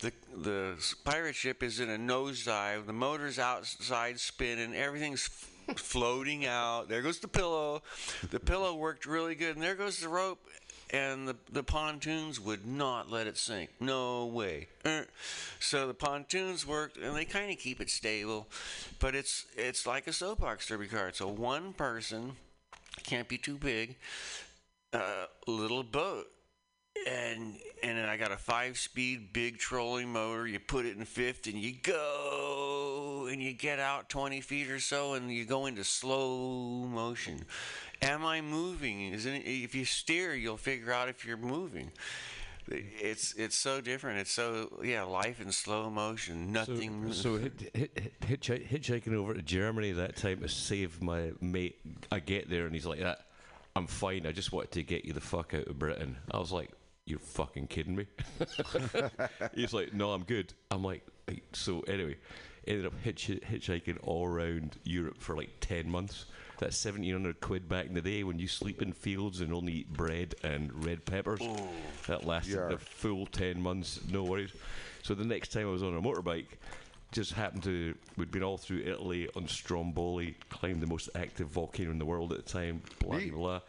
The the pirate ship is in a nosedive. The motor's outside spinning. Everything's floating out. There goes the pillow. The pillow worked really good, and there goes the rope. and the, the pontoons would not let it sink. No way. Er. So the pontoons worked, and they kind of keep it stable, but it's it's like a soapbox derby car. It's a one person, can't be too big, uh, little boat. And and then I got a five speed big trolling motor. You put it in fifth and you go and you get out 20 feet or so and you go into slow motion. Am I moving? Isn't it, if you steer, you'll figure out if you're moving. It's it's so different. It's so yeah, life in slow motion. Nothing. So, so hit, hit, hit, hitchhiking over to Germany that time to save my mate. I get there and he's like, "That, I'm fine. I just wanted to get you the fuck out of Britain." I was like, "You're fucking kidding me?" [LAUGHS] he's like, "No, I'm good." I'm like, so anyway, ended up hitch, hitchhiking all around Europe for like ten months. That's seventeen hundred quid back in the day when you sleep in fields and only eat bread and red peppers. That lasted Yeah. the full ten months, no worries. So the next time I was on a motorbike, just happened to we'd been all through Italy on Stromboli, climbed the most active volcano in the world at the time, blah Neat. blah.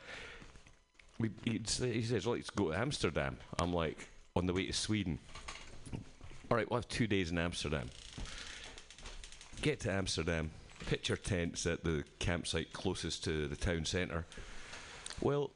Blah. We, he'd say, he says, "Let's go to Amsterdam." I'm like, on the way to Sweden. All right, we'll have two days in Amsterdam. Get to Amsterdam, pitch our tents at the campsite closest to the town centre. Well,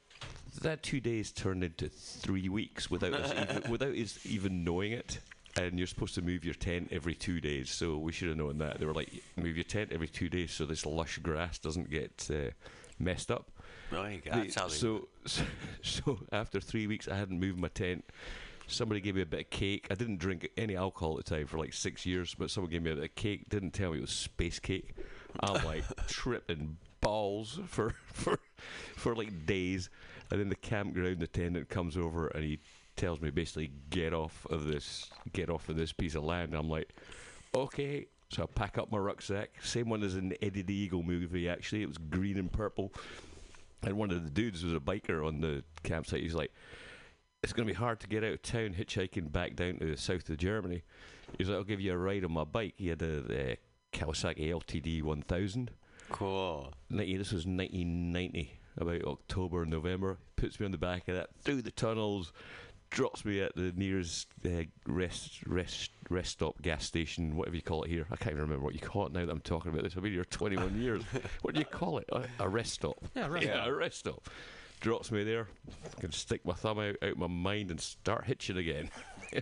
that two days turned into three weeks without us even, [LAUGHS] without us even knowing it. And you're supposed to move your tent every two days, so we should have known that. They were like, move your tent every two days so this lush grass doesn't get uh, messed up. Oh, you got- that's how so, [LAUGHS] so, so after three weeks, I hadn't moved my tent. Somebody gave me a bit of cake. I didn't drink any alcohol at the time for like six years, but someone gave me a bit of cake. Didn't tell me it was space cake. I'm like [LAUGHS] tripping balls for [LAUGHS] for for like days, and then the campground attendant comes over and he tells me basically get off of this, get off of this piece of land. I'm like, okay. So I pack up my rucksack, same one as in the Eddie the Eagle movie. Actually, it was green and purple. And one of the dudes was a biker on the campsite. He's like, it's going to be hard to get out of town hitchhiking back down to the south of Germany. He's like, I'll give you a ride on my bike. He had a, uh Kawasaki LTD 1000. Cool. 90, this was 1990, about October, November. Puts me on the back of that through the tunnels, drops me at the nearest uh, rest rest rest stop, gas station, whatever you call it here. I can't even remember what you call it now that I'm talking about this. I've been here 21 years. [LAUGHS] What do you call it? A, a rest stop. Yeah, rest yeah, stop. a rest stop. Drops me there. I can stick my thumb out, out my mind and start hitching again. [LAUGHS] yeah.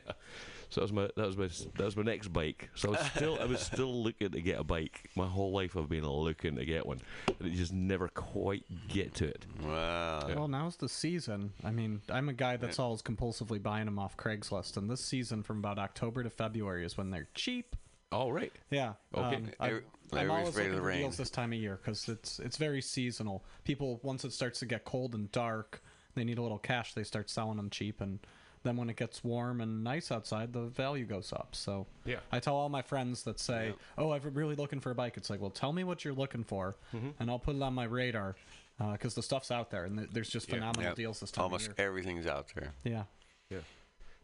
So that was my that was my that was my next bike. So I was still I was still looking to get a bike. My whole life I've been looking to get one, and it just never quite get to it. Wow. Well, now's the season. I mean, I'm a guy that's always compulsively buying them off Craigslist, and this season from about October to February is when they're cheap. All right. Yeah. Okay. Um, I, I'm always looking for deals this time of year because it's it's very seasonal. People once it starts to get cold and dark, they need a little cash. They start selling them cheap, and then when it gets warm and nice outside, the value goes up. So Yeah. I tell all my friends that say, "Oh, I'm really looking for a bike." It's like, well, tell me what you're looking for, Mm-hmm. and I'll put it on my radar because the stuff's out there, and th- there's just phenomenal Yep. deals this time Almost of year. everything's out there. Yeah. Yeah.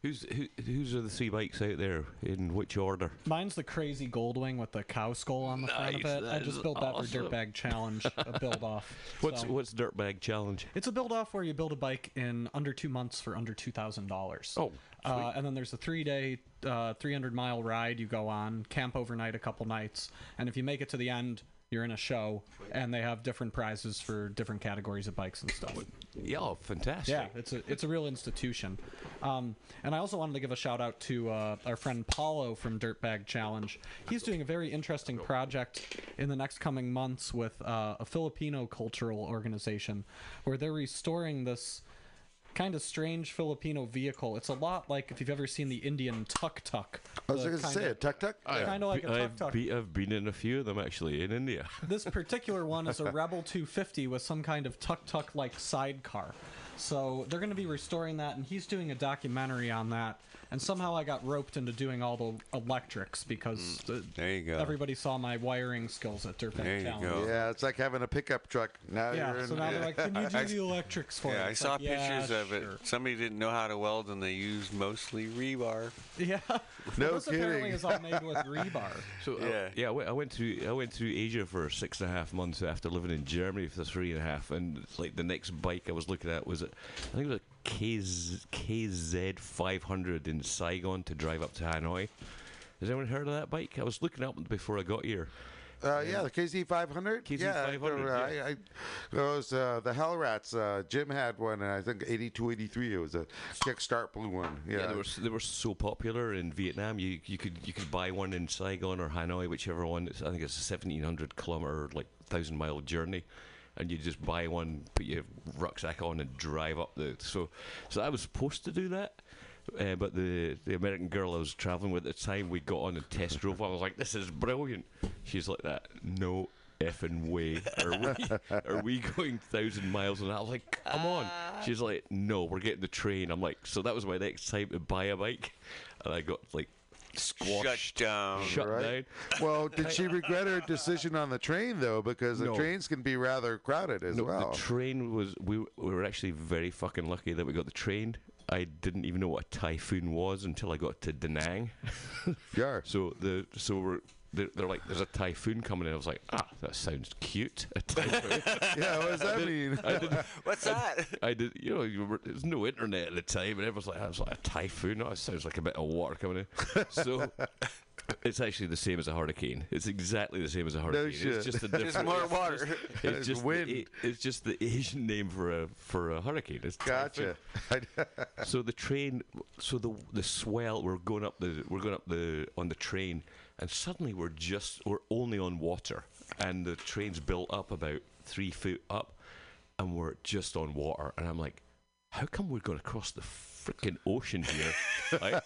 Who's who, who's are the three bikes out there? In which order? Mine's the crazy Goldwing with the cow skull on the front of it. I just built that awesome. for Dirtbag Challenge, a build off. [LAUGHS] What's So- what's Dirtbag Challenge? It's a build off where you build a bike in under two months for under two thousand dollars. Oh, uh, and then there's a three day, uh, three hundred mile ride. You go on, camp overnight a couple nights, and if you make it to the end, you're in a show, and they have different prizes for different categories of bikes and stuff. Yeah, oh, fantastic. Yeah, it's a it's a real institution. Um, and I also wanted to give a shout out to uh, our friend Paulo from Dirtbag Challenge. He's doing a very interesting project in the next coming months with uh, a Filipino cultural organization where they're restoring this kind of strange Filipino vehicle. It's a lot like if you've ever seen the Indian tuk tuk. I was going to say it. Tuk tuk. Kind of like a tuk I've, tuk. be, I've been in a few of them actually in India. [LAUGHS] This particular one is a [LAUGHS] Rebel 250 with some kind of tuk tuk like sidecar. So they're going to be restoring that, and he's doing a documentary on that. And somehow I got roped into doing all the electrics because uh, There you go. everybody saw my wiring skills at Dirtbag There you Challenge. go. Yeah, it's like having a pickup truck. Now you're Yeah, in. so now they're like, "Can you [LAUGHS] do I- the electrics for Yeah, it?" I It's saw like, "Yeah, pictures of it. Somebody didn't know how to weld, and they used mostly rebar. Yeah, [LAUGHS] No this apparently kidding. is all made with [LAUGHS] rebar. So Yeah. yeah, yeah. I went, to I went through Asia for six and a half months after living in Germany for three and a half, and like the next bike I was looking at was it? I think it was a KZ, KZ 500 in Saigon to drive up to Hanoi. Has anyone heard of that bike? I was looking up before I got here. Uh, yeah, the KZ 500. KZ yeah, 500, uh, I, I, it was uh, the Hell Rats. Uh, Jim had one, and I think 82, 83. It was a kickstart blue one. Yeah, Yeah, they were they were so popular in Vietnam. You you could you could buy one in Saigon or Hanoi, whichever one. It's, I think it's a seventeen hundred kilometer, like thousand mile journey, and you just buy one, put your rucksack on, and drive up the. So so I was supposed to do that. Uh, but the, the American girl I was traveling with at the time, we got on and test drove. I was like, "This is brilliant." She's like that. No effing way are we [LAUGHS] are we going thousand miles and I was like, come on. She's like, no, we're getting the train. I'm like, so that was my next time to buy a bike, and I got like squashed, Shut down. shut Right. down. Well, did she regret her decision on the train though? Because the No. trains can be rather crowded as No, well. the train was we we were actually very fucking lucky that we got the train. I didn't even know what a typhoon was until I got to Da Nang. yeah. [LAUGHS] So the so we're they're, they're like, there's a typhoon coming in. I was like, ah, that sounds cute. A [LAUGHS] typhoon. Yeah, what does that mean? I did. What's that? I did. You know, you were, there's no internet at the time, and everyone's like, I was like a typhoon. Oh, it sounds like a bit of water coming in. So. [LAUGHS] It's actually the same as a hurricane. It's exactly the same as a hurricane. shit. It's just a [LAUGHS] There's different. more it's water. just- It's It's just wind. The, it's just the Asian name for a for a hurricane. It's. Gotcha. So the train, so the the swell. We're going up the we're going up the on the train, and suddenly we're just we're only on water, and the train's built up about three foot up, and we're just on water, and I'm like, how come we're going to cross the freaking ocean here? Like,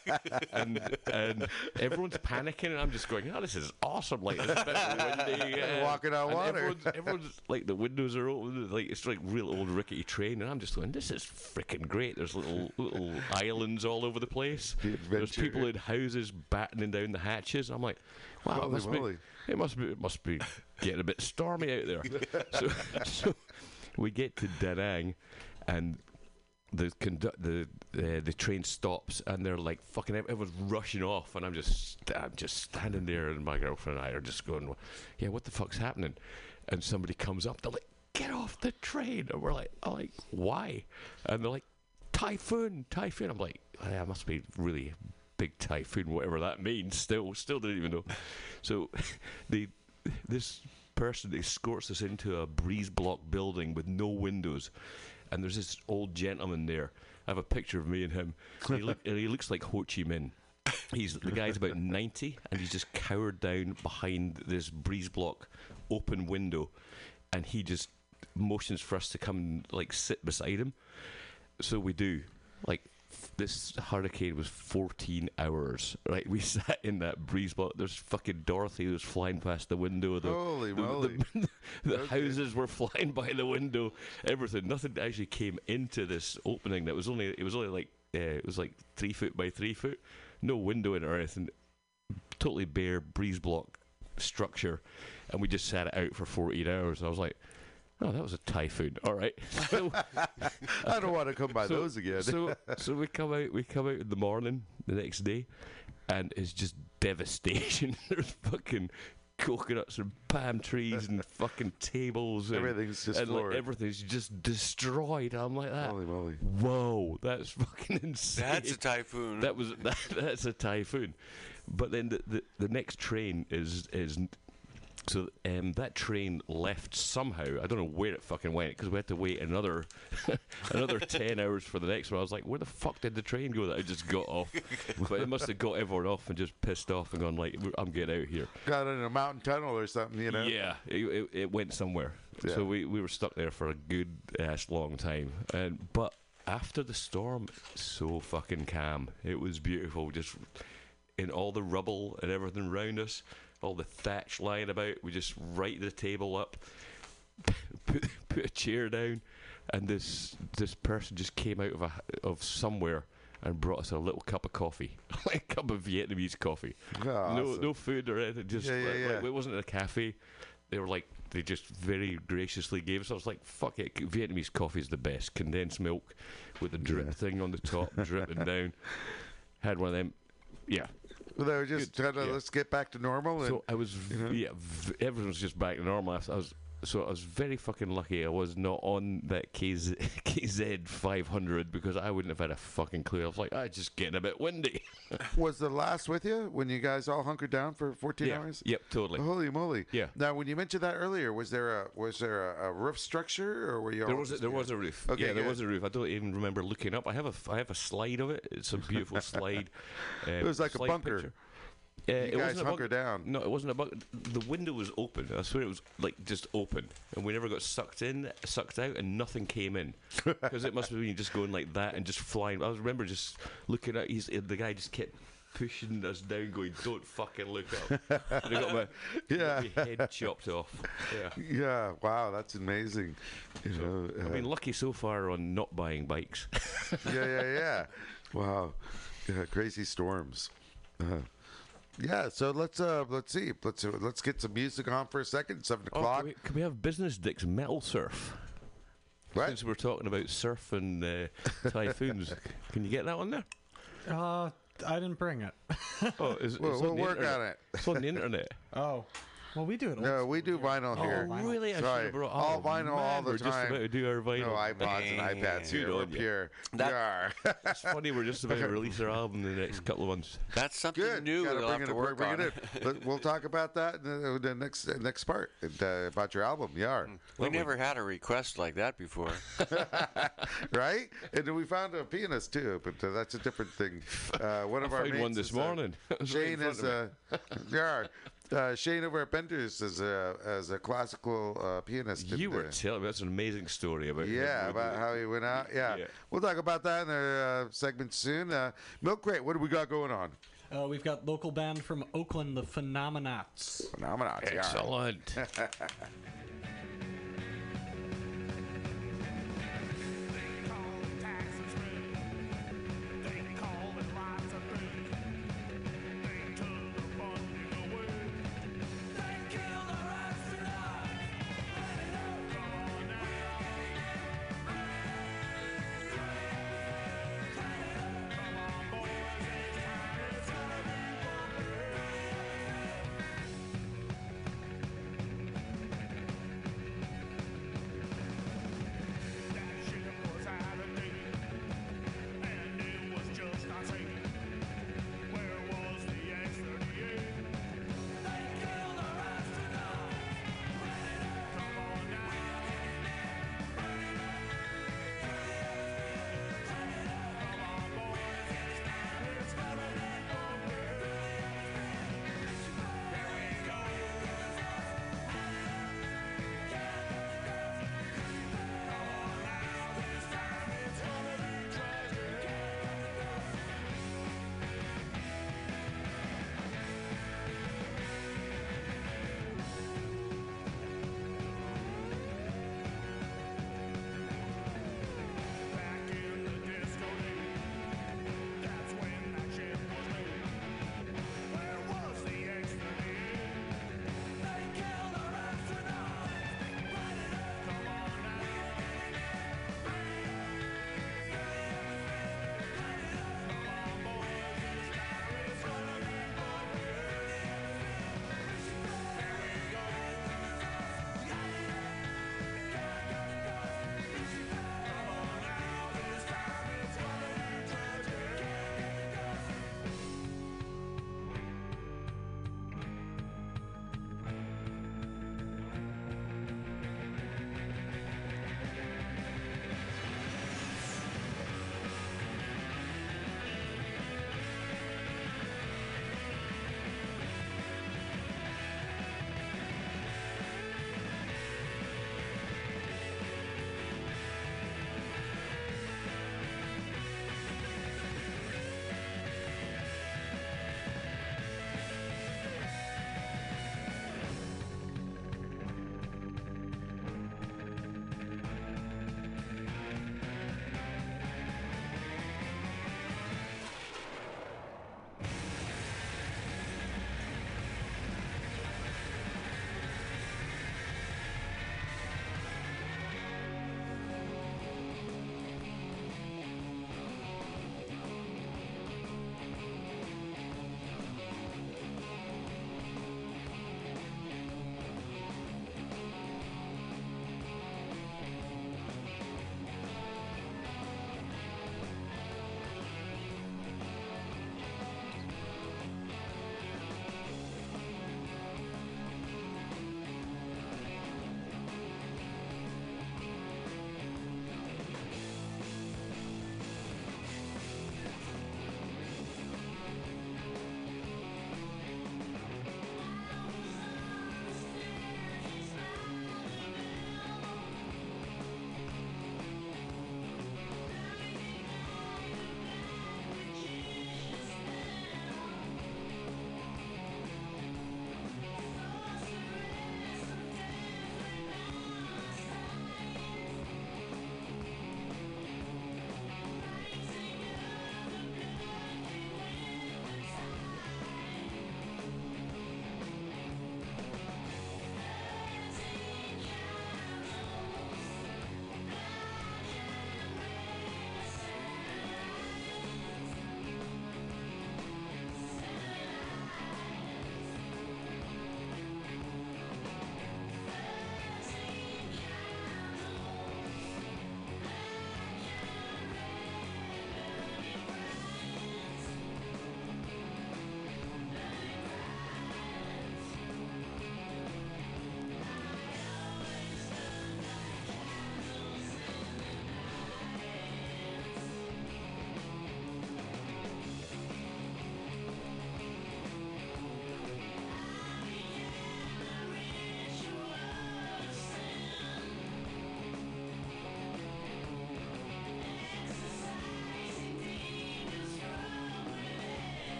and and everyone's panicking, and I'm just going, oh, this is awesome! Like it's a bit windy, [LAUGHS] uh, Walking on and water. Everyone's, everyone's like the windows are open, like it's like real old rickety train, and I'm just going, this is freaking great. There's little little islands all over the place. The There's people in houses battening down the hatches. I'm like, wow, it must moly. be, it must be, it must be getting a bit stormy out there. [LAUGHS] so, [LAUGHS] so we get to Da Nang, and the condu- the uh, the train stops and they're like fucking everyone's rushing off and I'm just I'm just standing there and my girlfriend and I are just going yeah what the fuck's happening? And somebody comes up they're like get off the train. And we're like I'm like why? And they're like typhoon typhoon. I'm like yeah, must be really big typhoon whatever that means still still don't even know. So [LAUGHS] the this person escorts us into a breeze block building with no windows and there's this old gentleman there. I have a picture of me and him. And he, look, [LAUGHS] he looks like Ho Chi Minh. He's the guy's about ninety, and he's just cowered down behind this breeze block open window, and he just motions for us to come and like sit beside him. So we do. This hurricane was 14 hours. Right, we [LAUGHS] sat in that breeze block. There's fucking Dorothy who was flying past the window. The, Holy the, moly. [LAUGHS] The, the houses were flying by the window. Everything. Nothing actually came into this opening. That was only. It was only like. Uh, it was like three foot by three foot. No window in it or anything. Totally bare breeze block structure, and we just sat it out for 14 hours. I was like. Oh, that was a typhoon. All right. So, [LAUGHS] I don't want to come by so- those again. So, [LAUGHS] so we come out. We come out in the morning the next day, and it's just devastation. [LAUGHS] There's fucking coconuts and palm trees and fucking tables. And, Everything's just and like, everything's just destroyed. I'm like that. Holy moly. Whoa, that's fucking insane. That's a typhoon. That was that, that's a typhoon. But then the, the the next train is is so um, that train left somehow. I don't know where it fucking went because we had to wait another [LAUGHS] another [LAUGHS] ten hours for the next one. I was like, where the fuck did the train go that I just got off? [LAUGHS] but it must have got everyone off and just pissed off and gone like, I'm getting out here. Got in a mountain tunnel or something, you know? Yeah, it, it, it went somewhere. Yeah. So we, we were stuck there for a good ass long time. And but after the storm, so fucking calm. It was beautiful. Just in all the rubble and everything around us, all the thatch lying about. We just right the table up, [LAUGHS] put put a chair down, and this this person just came out of a of somewhere. And brought us a little cup of coffee, [LAUGHS] like a cup of Vietnamese coffee. Oh, no, awesome. no food or anything. Just Yeah, yeah, like, yeah. it wasn't a cafe. They were like they just very graciously gave us. I was like, "Fuck it, Vietnamese coffee is the best. Condensed milk with the drip thing on the top, dripping [LAUGHS] down." Had one of them. Yeah. They were just Good, trying to yeah. let's get back to normal. And, So I was, you know? yeah, everything was just back to normal. I was, so I was very fucking lucky I was not on that KZ, [LAUGHS] KZ 500 because I wouldn't have had a fucking clue. I was like, I just getting a bit windy. [LAUGHS] Was the last with you when you guys all hunkered down for 14 yeah. hours? Yep, totally. Holy moly! Yeah. Now, when you mentioned that earlier, was there a was there a, a roof structure, or were you? There was a, there was a roof. Okay, yeah, there was a roof. I don't even remember looking up. I have a I have a slide of it. It's a beautiful [LAUGHS] slide. Um, It was like a bunker. picture. Uh, You it guys wasn't a hunker down. No, it wasn't a bunker. The window was open. I swear it was like just open, and we never got sucked in, sucked out, and nothing came in [LAUGHS] because it must have been just going like that and just flying. I remember just looking at. He's the guy just kept pushing us down, going, "Don't fucking look up." [LAUGHS] and I got my, Yeah. my head chopped off. Yeah. Yeah. Wow, that's amazing. You know. I've uh, been lucky so far on not buying bikes. [LAUGHS] yeah, yeah, yeah. Wow, yeah, crazy storms. Uh, yeah, so let's uh let's see let's uh, let's get some music on for a second. Seven o'clock. can, we, can we have Business Dick's Metal Surf? What? Since we're talking about surf and uh, typhoons, [LAUGHS] can you get that on there? Uh, I didn't bring it. Oh, is, We'll, it's we'll on work internet. on it. It's on the internet. [LAUGHS] Oh, well, we do it. No, we do here. vinyl Oh, here. vinyl. really? I should Sorry. have brought All oh, vinyl man, all the We're just time. about to do our vinyl. No iPods and iPads here. Good We're pure. That- Yeah. [LAUGHS] It's funny. We're just about to [LAUGHS] release our album in the next couple of months. That's something Good. new Gotta we'll bring have it, to work bring on. it in. But we'll talk about that in the, the next uh, next part uh, about your album. Yeah. We never had a request like that before. [LAUGHS] right? And then we found a pianist too, but uh, that's a different thing. Uh, one of I our found mates one this morning. It was right in Shane is of uh, yeah. Uh, Shane over at Bender's is a as a classical uh, pianist. You were uh, telling me that's an amazing story about yeah, with about [LAUGHS] how he went out. Yeah. Yeah. we'll talk about that in the uh, segment soon. Uh, Milk Crate, what do we got going on? Uh, we've got local band from Oakland, the Phenomenauts. Phenomenal. Excellent. [LAUGHS]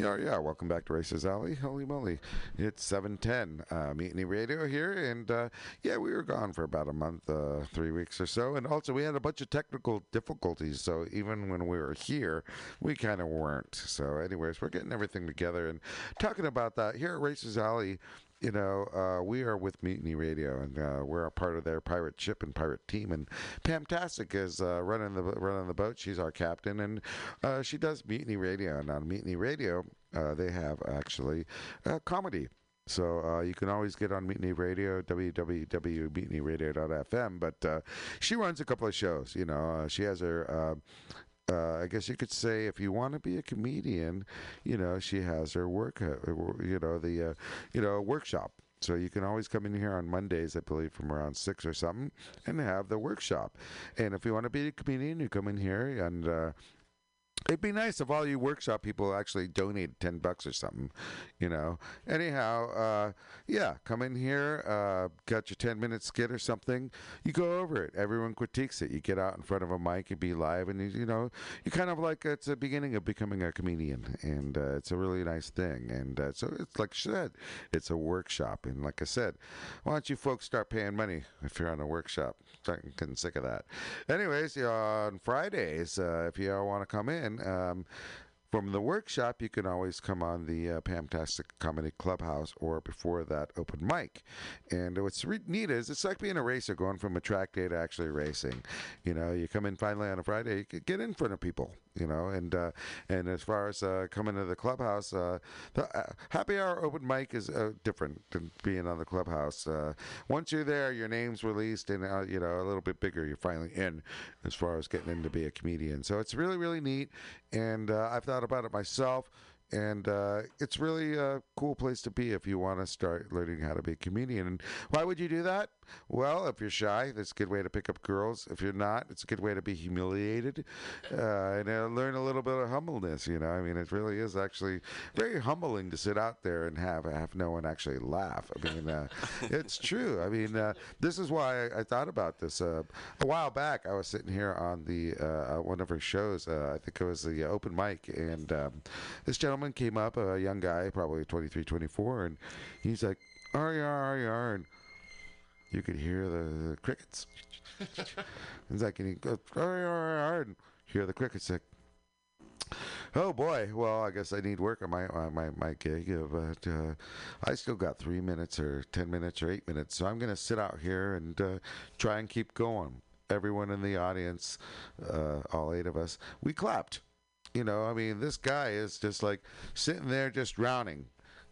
Yeah, yeah. Welcome back to Racers Alley. Holy moly, it's seven ten. Uh, Mutiny Radio here, and uh, yeah, we were gone for about a month, uh, three weeks or so, and also we had a bunch of technical difficulties. So even when we were here, we kind of weren't. So, anyways, we're getting everything together and talking about that here at Racers Alley. You know, uh, we are with Mutiny Radio, and uh, we're a part of their pirate ship and pirate team. And Pam Tastic is uh, running the running the boat. She's our captain, and uh, she does Mutiny Radio. And on Mutiny Radio, uh, they have actually uh, comedy. So uh, you can always get on Mutiny Radio, www.mutinyradio.fm. But uh, she runs a couple of shows. You know, uh, she has her. Uh, uh, I guess you could say if you want to be a comedian, you know, she has her work, uh, you know, the, uh, you know, workshop. So you can always come in here on Mondays, I believe, from around six or something, and have the workshop. And if you want to be a comedian, you come in here and. Uh, It'd be nice if all you workshop people actually donated ten bucks or something, you know. Anyhow, uh, yeah, come in here, uh, got your ten minute skit or something. You go over it. Everyone critiques it. You get out in front of a mic and be live, and you, you know, you kind of like it's the beginning of becoming a comedian, and uh, it's a really nice thing. And uh, so it's like I said, it's a workshop, and like I said, why don't you folks start paying money if you're on a workshop? I'm getting sick of that. Anyways, on Fridays, uh, if you all want to come in. Um, from the workshop, you can always come on the uh, Pamtastic Comedy Clubhouse or before that open mic. And what's re- neat is it's like being a racer going from a track day to actually racing. You know, you come in finally on a Friday, you get in front of people. You know, and uh, and as far as uh, coming to the clubhouse, uh, the uh, happy hour open mic is uh, different than being on the clubhouse. Uh, once you're there, your name's released, and you know a little bit bigger. You're finally in as far as getting in to be a comedian. So it's really really neat, and I've thought about it myself. And uh, it's really a cool place to be if you want to start learning how to be a comedian. And why would you do that? Well, if you're shy, that's a good way to pick up girls. If you're not, it's a good way to be humiliated uh, and uh, learn a little bit of humbleness. You know, I mean, it really is actually very humbling to sit out there and have have no one actually laugh. I mean, uh, [LAUGHS] it's true. I mean, uh, this is why I, I thought about this uh, a while back. I was sitting here on the uh, one of her shows. Uh, I think it was the open mic, and um, this gentleman came up, a young guy, probably 23, 24, and he's like, "Are you, are you, are?" And you could hear the, the crickets. [LAUGHS] it's like, and he goes, "Ar, ar, ar," and hear the crickets like, oh boy, well, I guess I need work on my on my, my gig, but uh, I still got three minutes or ten minutes or eight minutes, so I'm going to sit out here and uh, try and keep going. Everyone in the audience, uh, all eight of us, we clapped. You know, I mean, this guy is just like sitting there just drowning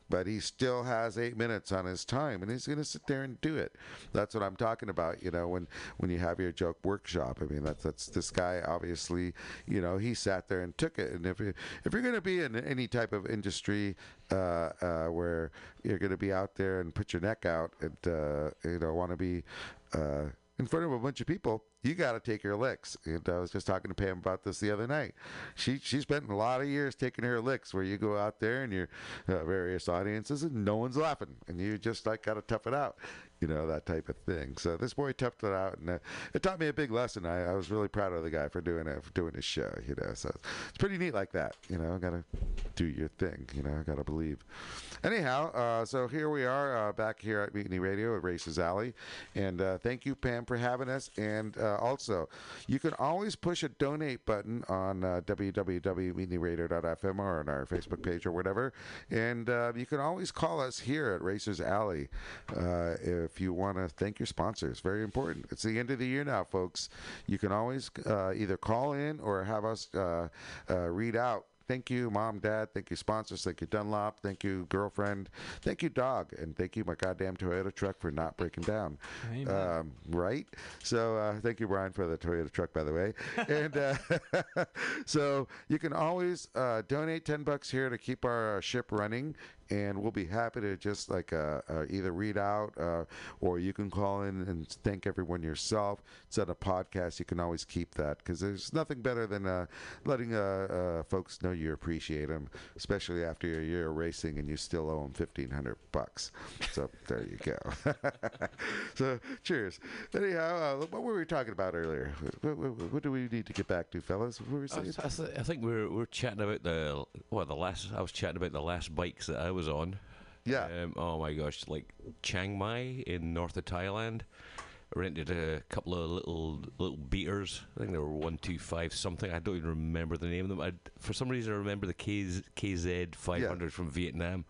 but he still has eight minutes on his time and he's going to sit there and do it. That's what i'm talking about you know when when you have your joke workshop. I mean that's that's this guy obviously you know he sat there and took it. And if you if you're going to be in any type of industry uh, uh, where you're going to be out there and put your neck out and uh, you know want to be uh, in front of a bunch of people, you got to take your licks. And I was just talking to Pam about this the other night. She she spent a lot of years taking her licks, where you go out there and your uh, various audiences, and no one's laughing, and you just like got to tough it out, you know that type of thing. So this boy toughed it out, and uh, it taught me a big lesson. I, I was really proud of the guy for doing it, for doing his show, you know. So it's pretty neat like that, you know. Got to do your thing, you know. Got to believe. Anyhow, uh, so here we are uh, back here at Mutiny Radio at Racers Alley, and uh, thank you, Pam, for having us. And uh, also, you can always push a donate button on uh, or on our Facebook page or whatever, and uh, you can always call us here at Racers Alley uh, if you want to thank your sponsors. Very important. It's the end of the year now, folks. You can always uh, either call in or have us uh, uh, read out Thank you, mom, dad. Thank you, sponsors. Thank you, Dunlop. Thank you, girlfriend. Thank you, dog. And thank you, my goddamn Toyota truck, for not breaking down. Um, right? So, uh, thank you, Brian, for the Toyota truck, by the way. [LAUGHS] and uh, [LAUGHS] so, you can always uh, donate 10 bucks here to keep our ship running. And we'll be happy to just like uh, uh, either read out uh, or you can call in and thank everyone yourself. It's on a podcast. You can always keep that because there's nothing better than uh, letting uh, uh, folks know you appreciate them, especially after a year of racing and you still owe them fifteen hundred bucks. So there you go. [LAUGHS] so cheers. Anyhow, uh, what were we talking about earlier? What, what, what do we need to get back to, fellas? What were we I, saying? I, th- I think we're we're chatting about the well the last I was chatting about the last bikes that I was on. Yeah. Um, oh my gosh, like Chiang Mai in north of Thailand. Rented a couple of little little beaters. I think they were one two five something. I don't even remember the name of them. I, for some reason, I remember the KZ, KZ five hundred from Vietnam,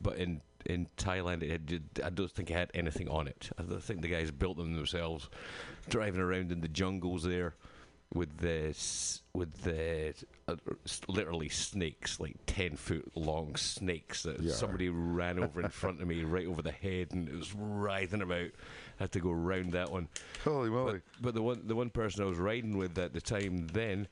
but in in Thailand, it had, I don't think it had anything on it. I think the guys built them themselves, driving around in the jungles there with the with the uh, literally snakes, like ten foot long snakes that Yeah. somebody ran over in front of me, [LAUGHS] right over the head, and it was writhing about. I had to go round that one. Holy moly! But, but the one the one person I was riding with at the time then,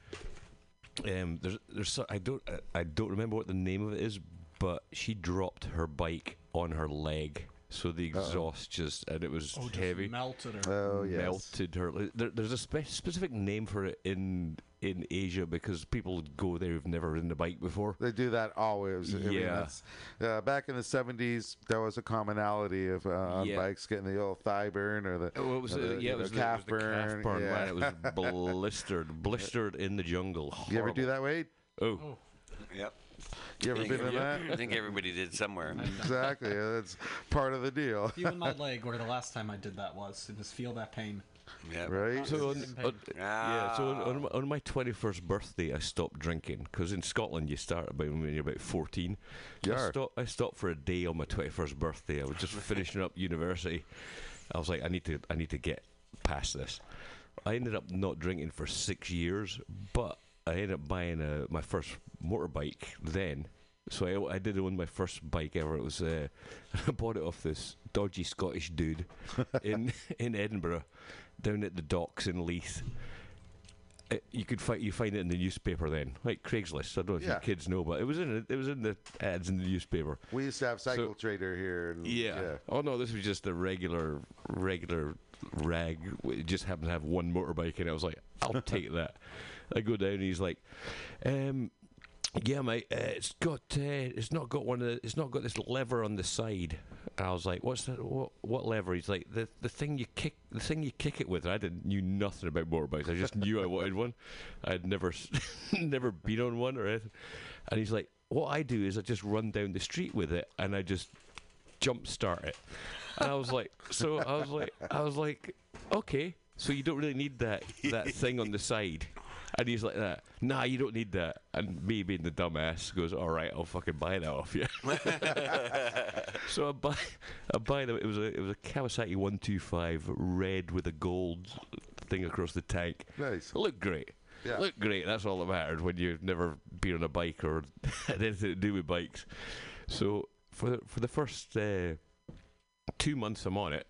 um, there's there's I don't I, I don't remember what the name of it is, but she dropped her bike on her leg. So the exhaust just and it was Oh, just heavy melted her. Oh yes. melted her. There, there's a spe- specific name for it in in Asia because people go there who've never ridden a bike before. They do that always. I mean, Yeah. that's- uh, back in the '70s, there was a commonality of uh, on Yeah. bikes getting the old thigh burn or the, Oh, it was or uh, the, yeah, you it know, was the, calf it was the calf burn. burn. yeah. Man, it was [LAUGHS] blistered, blistered in the jungle. you ever do that, Wade? Oh, Yep. You ever I think, been in that? I think everybody did somewhere. exactly. yeah, That's part of the deal, [LAUGHS] You in my [LAUGHS] leg where the last time I did that was. And just feel that pain. Yeah. right? So on, on- pain. yeah, so on, Ah. on, my, on my 21st birthday, I stopped drinking because in Scotland you start about when you're about 14. So I stopped. I stopped for a day on my 21st birthday. I was just [LAUGHS] finishing up university. I was like, I need to, I need to get past this. I ended up not drinking for six years, but I ended up buying a, my first motorbike then. So I, I did own my first bike ever. It was uh, [LAUGHS] I bought it off this dodgy Scottish dude [LAUGHS] in in Edinburgh, down at the docks in Leith. It, you could find you find it in the newspaper then, like Craigslist. I don't know if Yeah. you kids know, but it was in it, was in the ads in the newspaper. We used to have Cycle Trader here. And, Yeah. Oh no, this was just a regular, regular rag. It just happened to have one motorbike, and I was like, I'll take that. [LAUGHS] I go down, and he's like, um, yeah, mate, uh, it's got, uh, it's not got one of, the, it's not got this lever on the side. I was like, what's that? What, what lever? He's like, the the thing you kick, the thing you kick it with. I didn't knew nothing about motorbikes. I just knew I wanted one. I'd never, [LAUGHS] never been on one or anything. And he's like, what I do is I just run down the street with it, and I just jump start it. And I was like, [LAUGHS] so I was like, I was like, okay, so you don't really need that that thing on the side. And he's like that. Nah, you don't need that. And me being the dumbass goes, all right, I'll fucking buy that off you. [LAUGHS] so I buy, I buy them. It was a it was a Kawasaki one two five red with a gold thing across the tank. Nice. It looked great. Yeah. Looked great. That's all that mattered when you've never been on a bike or [LAUGHS] had anything to do with bikes. So for the, for the first uh, two months I'm on it,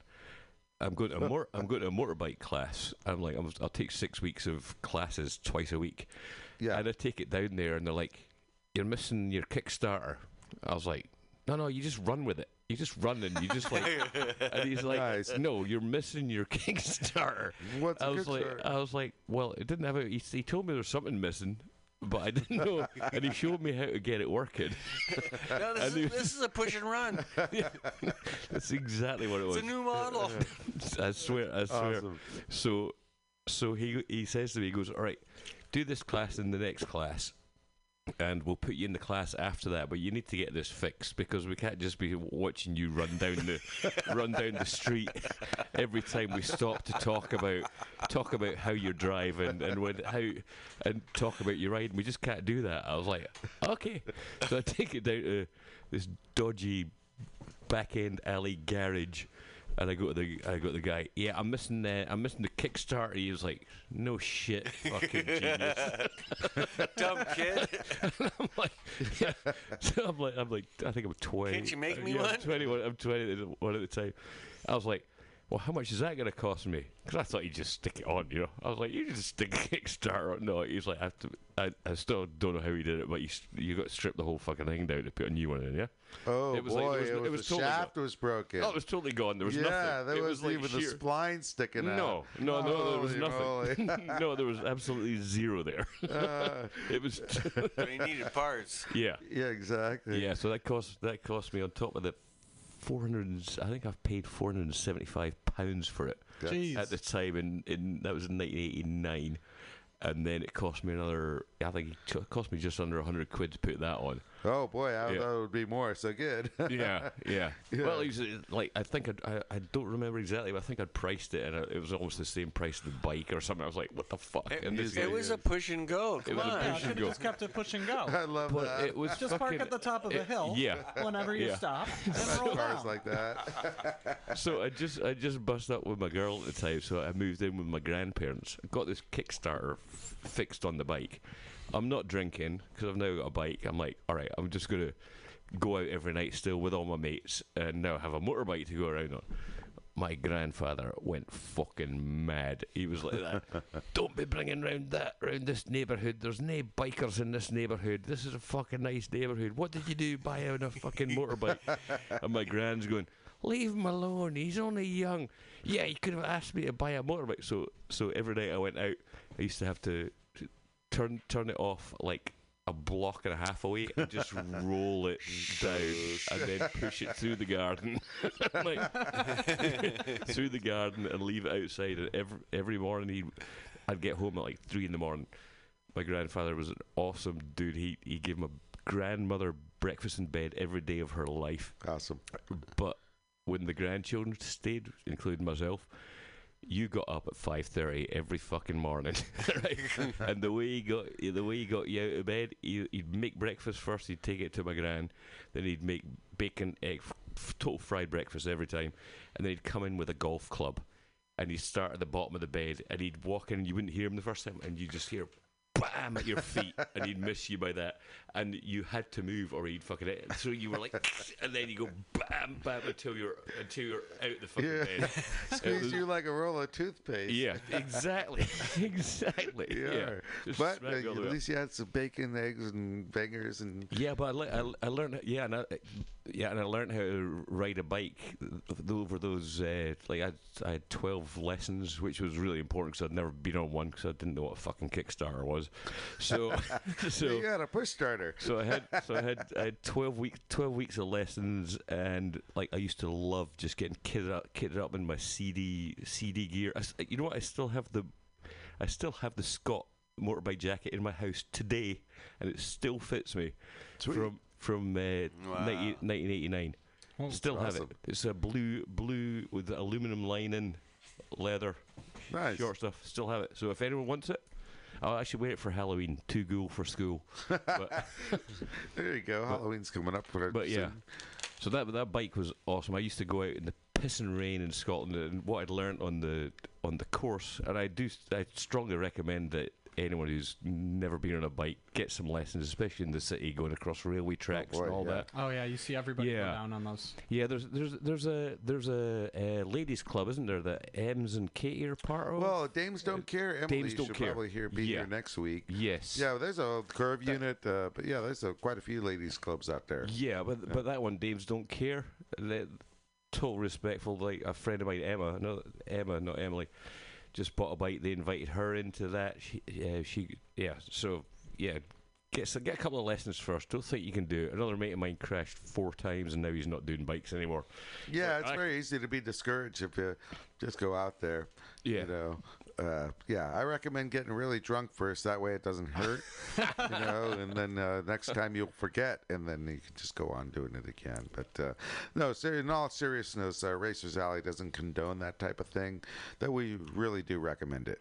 I'm going to a mor- [LAUGHS] I'm going to a motorbike class. I'm like I'm, I'll take six weeks of classes twice a week, Yeah. and I take it down there, and they're like, "You're missing your Kickstarter." I was like, "No, no, you just run with it. You just run and you just like." [LAUGHS] and he's like. "No, you're missing your [LAUGHS] Kickstarter." What's I was like, Kickstarter? I was like, well, it didn't have a. He, he told me there was something missing, but I didn't know, and he showed me how to get it working. [LAUGHS] No, this, I knew- is, this is a push and run. [LAUGHS] That's exactly what it was. It's a new model. [LAUGHS] I swear, I swear. Awesome. So, so he he says to me, he goes, "All right, do this class in the next class." And we'll put you in the class after that, but you need to get this fixed because we can't just be watching you run down the [LAUGHS] run down the street every time we stop to talk about talk about how you're driving and when how and talk about your ride. We just can't do that. I was like, okay, so I take it down to this dodgy back end alley garage, and I go to the I go to the guy. Yeah, I'm missing uh, I'm missing the Kickstarter. He was like, no shit, fucking genius. [LAUGHS] Dumb kid. [LAUGHS] I'm like, yeah. So [LAUGHS] I'm like, I'm like, I think I'm 20. Can't you make Uh, me yeah, one? I'm 21. I'm 21 at the time. I was like, well, how much is that going to cost me? Because I thought you'd just stick it on, you know. I was like, you just stick a Kickstarter on. No, he's like, I, have to, I, I still don't know how he did it, but you, s- you got to strip the whole fucking thing down to put a new one in, yeah? Oh It was boy, it was- it was, it was the totally shaft was broken. Oh, it was totally gone. There was yeah, nothing. there it was, was like even sheer- the spline sticking out. No, no, no, there was nothing. [LAUGHS] no, there was absolutely zero there. [LAUGHS] Uh, it was. [LAUGHS] But he needed parts. yeah, yeah, exactly. yeah. So that cost that cost me on top of the four hundred. I think I've paid four hundred and seventy five pounds for it Jeez. at the time, in, in that was in nineteen eighty nine, and then it cost me another. I think it cost me just under hundred quid to put that on. Oh boy, I Yeah. thought it would be more. So good. [LAUGHS] yeah, yeah. Yeah. Well, it was, uh, like I think I'd, I I don't remember exactly, but I think I'd priced it, and it was almost the same price as the bike or something. I was like, "What the fuck?" It, And this it was a push and go. It Come was on. Yeah, push could and go. just kept it push and go. [LAUGHS] I love but that. it was Just park at the top of the it- hill. Yeah. Whenever you Yeah. stop, [LAUGHS] and roll Cars down. like that. so I just I just bust up with my girl at the time, so I moved in with my grandparents. I got this Kickstarter f- fixed on the bike. I'm not drinking because I've now got a bike. I'm like, all right, I'm just gonna go out every night still with all my mates, and now have a motorbike to go around on. My grandfather went fucking mad. He was like that. [LAUGHS] Don't be bringing round that round this neighbourhood. There's no bikers in this neighbourhood. This is a fucking nice neighbourhood. What did you do buying a fucking motorbike? [LAUGHS] and my grand's going, leave him alone. He's only young. Yeah, he could have asked me to buy a motorbike. So, so every night I went out, I used to have to turn turn it off like a block and a half away and just [LAUGHS] roll it down and then push it through the garden, [LAUGHS] like [LAUGHS] through the garden and leave it outside. And every every morning he, I'd get home at like three in the morning. My grandfather was an awesome dude. He he gave my grandmother breakfast in bed every day of her life. awesome. But when the grandchildren stayed, including myself, you got up at five thirty every fucking morning, [LAUGHS] right? [LAUGHS] and the way he got the way he got you out of bed, he, he'd make breakfast first. He'd take it to my gran, then he'd make bacon, egg, f- total fried breakfast every time, and then he'd come in with a golf club, and he'd start at the bottom of the bed, and he'd walk in, and you wouldn't hear him the first time, and you just hear. Bam at your feet, [LAUGHS] and he'd miss you by that, and you had to move, or he'd fucking it. So you were like, [LAUGHS] and then you go bam, bam until you're until you're out the fucking Yeah. bed. [LAUGHS] Squeeze you like a roll of toothpaste. yeah, exactly, [LAUGHS] exactly. Yeah. Yeah, But uh, me all the at up. least you had some bacon, eggs, and bangers, and Yeah, but I, le- I, I learned. Yeah, and I, yeah, and I learned how to ride a bike over those. Uh, like I, I had twelve lessons, which was really important because I'd never been on one because I didn't know what a fucking Kickstarter was. So, so you had a push starter. So I had so I had I had twelve weeks twelve weeks of lessons and like I used to love just getting kitted up kitted up in my CD CD gear. I s you know what? I still have the I still have the Scott motorbike jacket in my house today, and it still fits me Sweet. from from uh, Wow. 90 1989. Oh, still have it. It's a blue blue with aluminum lining, leather, Nice. short stuff. Still have it. So if anyone wants it. I'll actually wear it for Halloween. Too cool for school. But, [LAUGHS] There you go. Halloween's coming up. For but yeah, soon. so that that bike was awesome. I used to go out in the pissing rain in Scotland, and what I'd learned on the on the course, and I do I strongly recommend that anyone who's never been on a bike get some lessons, especially in the city, going across railway tracks boy, and all yeah. that. Oh yeah, you see everybody Yeah. go down on those. Yeah, there's there's there's a there's a, uh ladies club, isn't there? That Ems and Katie are part of. Well, Dames don't care. Emily Dames Don't should Care. probably here be Yeah. here next week. yes. Yeah, there's a curve unit, uh, but yeah, there's a, quite a few ladies clubs out there. Yeah, but but that one, Dames don't care. They, total respectful. Like a friend of mine, Emma, no Emma, not Emily, just bought a bike. They invited her into that. She, yeah, she, yeah. So yeah, get get a couple of lessons first. Don't think you can do it. Another mate of mine crashed four times, and now he's not doing bikes anymore. Yeah, But it's I- very easy to be discouraged if you just go out there. Yeah. You know, uh, yeah, I recommend getting really drunk first. That way it doesn't hurt, you [LAUGHS] know, and then uh, next time you'll forget, and then you can just go on doing it again. But uh, no, ser- in all seriousness, uh, Racers Alley doesn't condone that type of thing. That we really do recommend it.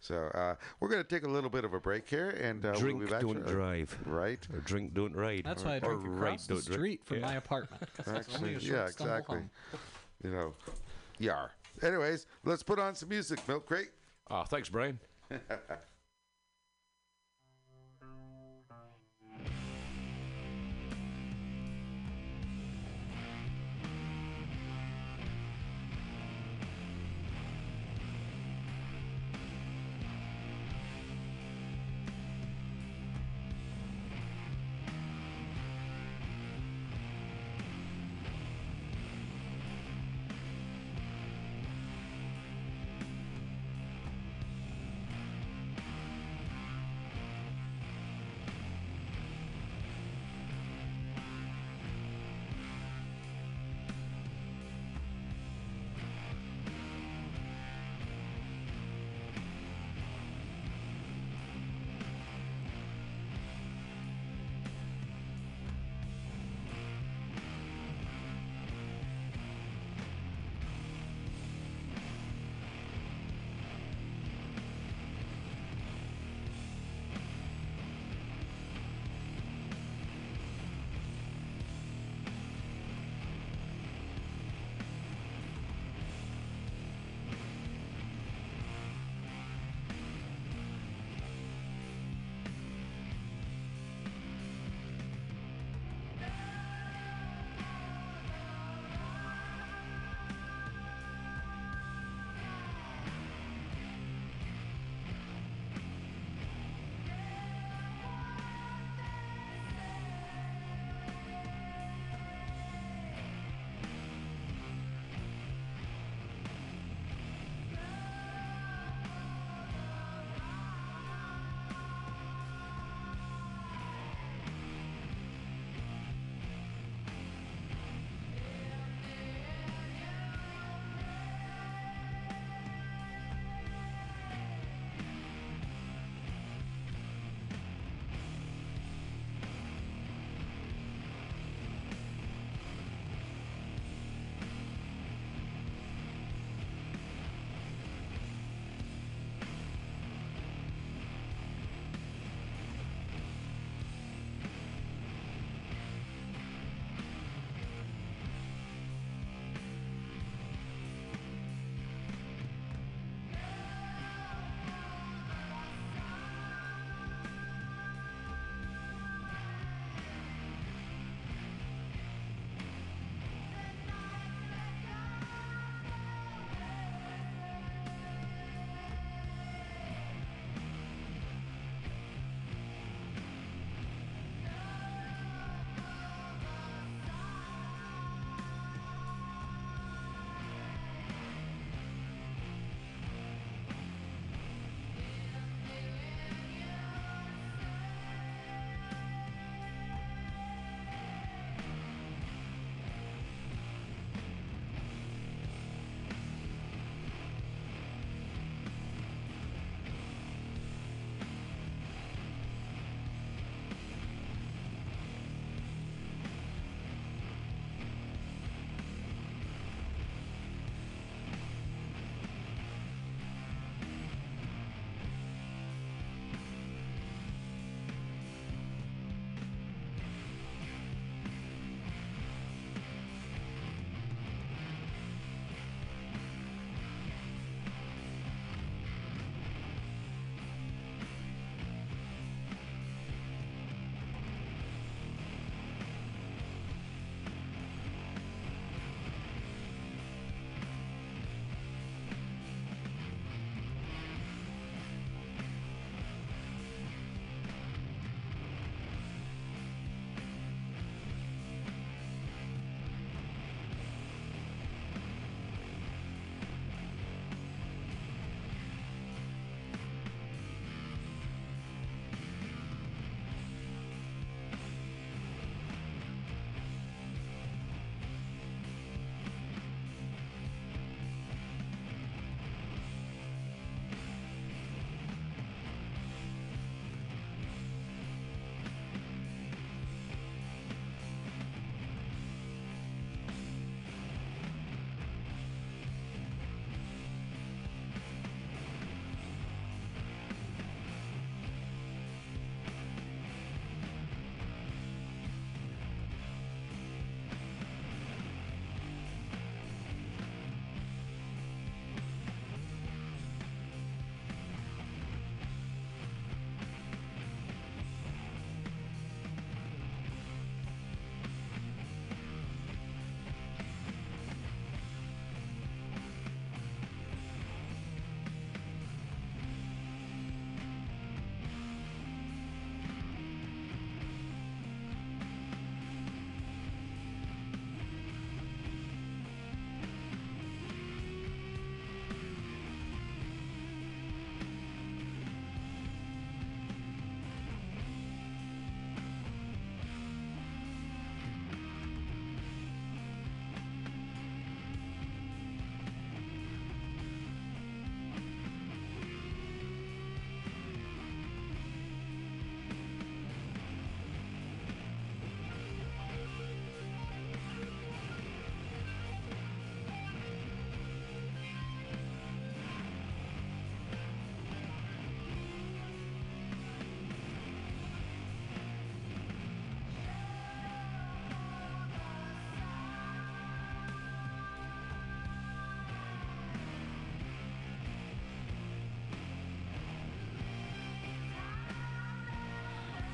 So uh, we're going to take a little bit of a break here, and uh, drink, we'll be back. don't shortly. drive. Right. Or drink, don't ride. That's why I drink ride, across the don't drink. street from Yeah. my apartment. 'cause it's only Actually, a short yeah, exactly. home. You know, yar. Anyways, let's put on some music, Milk Crate. Ah, thanks, Brian. [LAUGHS]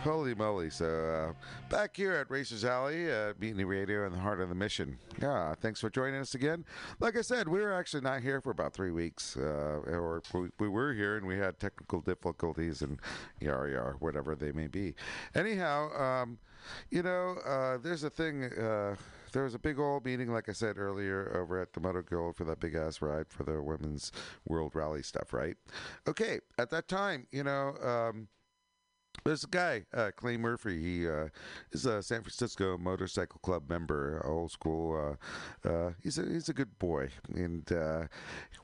Holy moly. So, uh, back here at Racers Alley, uh, Mutiny Radio in the heart of the mission. Yeah, thanks for joining us again. Like I said, we were actually not here for about three weeks. Uh, or we, we were here and we had technical difficulties and yar yar, whatever they may be. Anyhow, um, you know, uh, there's a thing. Uh, there was a big old meeting, like I said earlier, over at the Moto Guild for that big ass ride for the women's World Rally stuff, right? Okay, at that time, you know, um, there's a guy, uh, Clay Murphy. He uh, is a San Francisco Motorcycle Club member, old school. Uh, uh, he's a he's a good boy, and uh,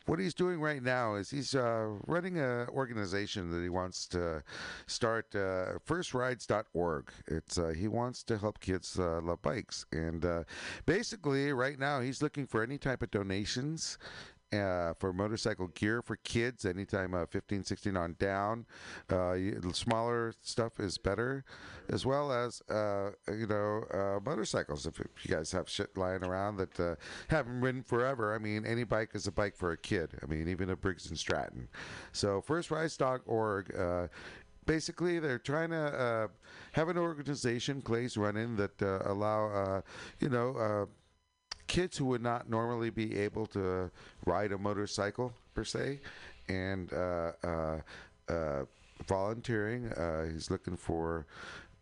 what he's doing right now is he's uh, running an organization that he wants to start. Uh, FirstRides.org. It's he wants to help kids love bikes, and basically right now he's looking for any type of donations uh, for motorcycle gear for kids anytime uh, 15 16 on down. Uh, smaller stuff is better as well as uh, you know uh, motorcycles. If, you guys have shit lying around that uh, haven't ridden forever i mean any bike is a bike for a kid. I mean even a briggs and stratton. So firstrides.org basically they're trying to uh, have an organization clay's running that uh, allow uh, you know kids who would not normally be able to ride a motorcycle per se and uh, uh, uh, volunteering uh, he's looking for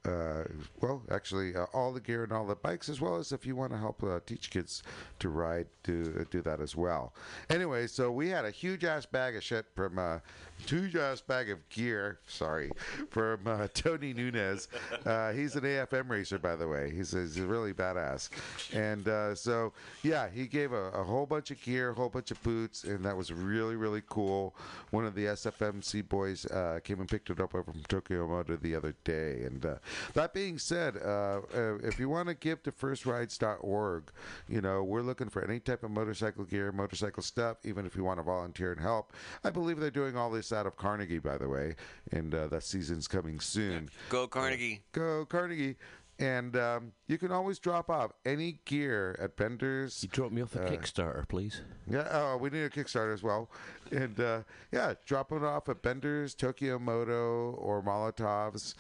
uh, well, actually, all the gear and all the bikes, as well as if you want to help teach kids to ride, do do that as well. Anyway, so we had a huge ass bag of shit from uh, huge bag of gear. Sorry, from uh, [LAUGHS] Tony Nunez. Uh, he's an AFM racer, by the way. He's, he's really badass. And uh, so, yeah, he gave a, a whole bunch of gear, a whole bunch of boots, and that was really really cool. One of the SFMC boys uh, came and picked it up over from Tokyo Moto the other day. And uh, that being said, uh, if you want to give to FirstRides.org, you know we're looking for any type of motorcycle gear, motorcycle stuff. Even if you want to volunteer and help, I believe they're doing all this out of Carnegie, by the way, and uh, that season's coming soon. Go Carnegie. Go Carnegie. And um, you can always drop off any gear at Bender's. You drop me off a Uh, Kickstarter, please. Yeah, oh, we need a Kickstarter as well. And uh, yeah, drop it off at Bender's, Tokyo Moto, or Molotov's.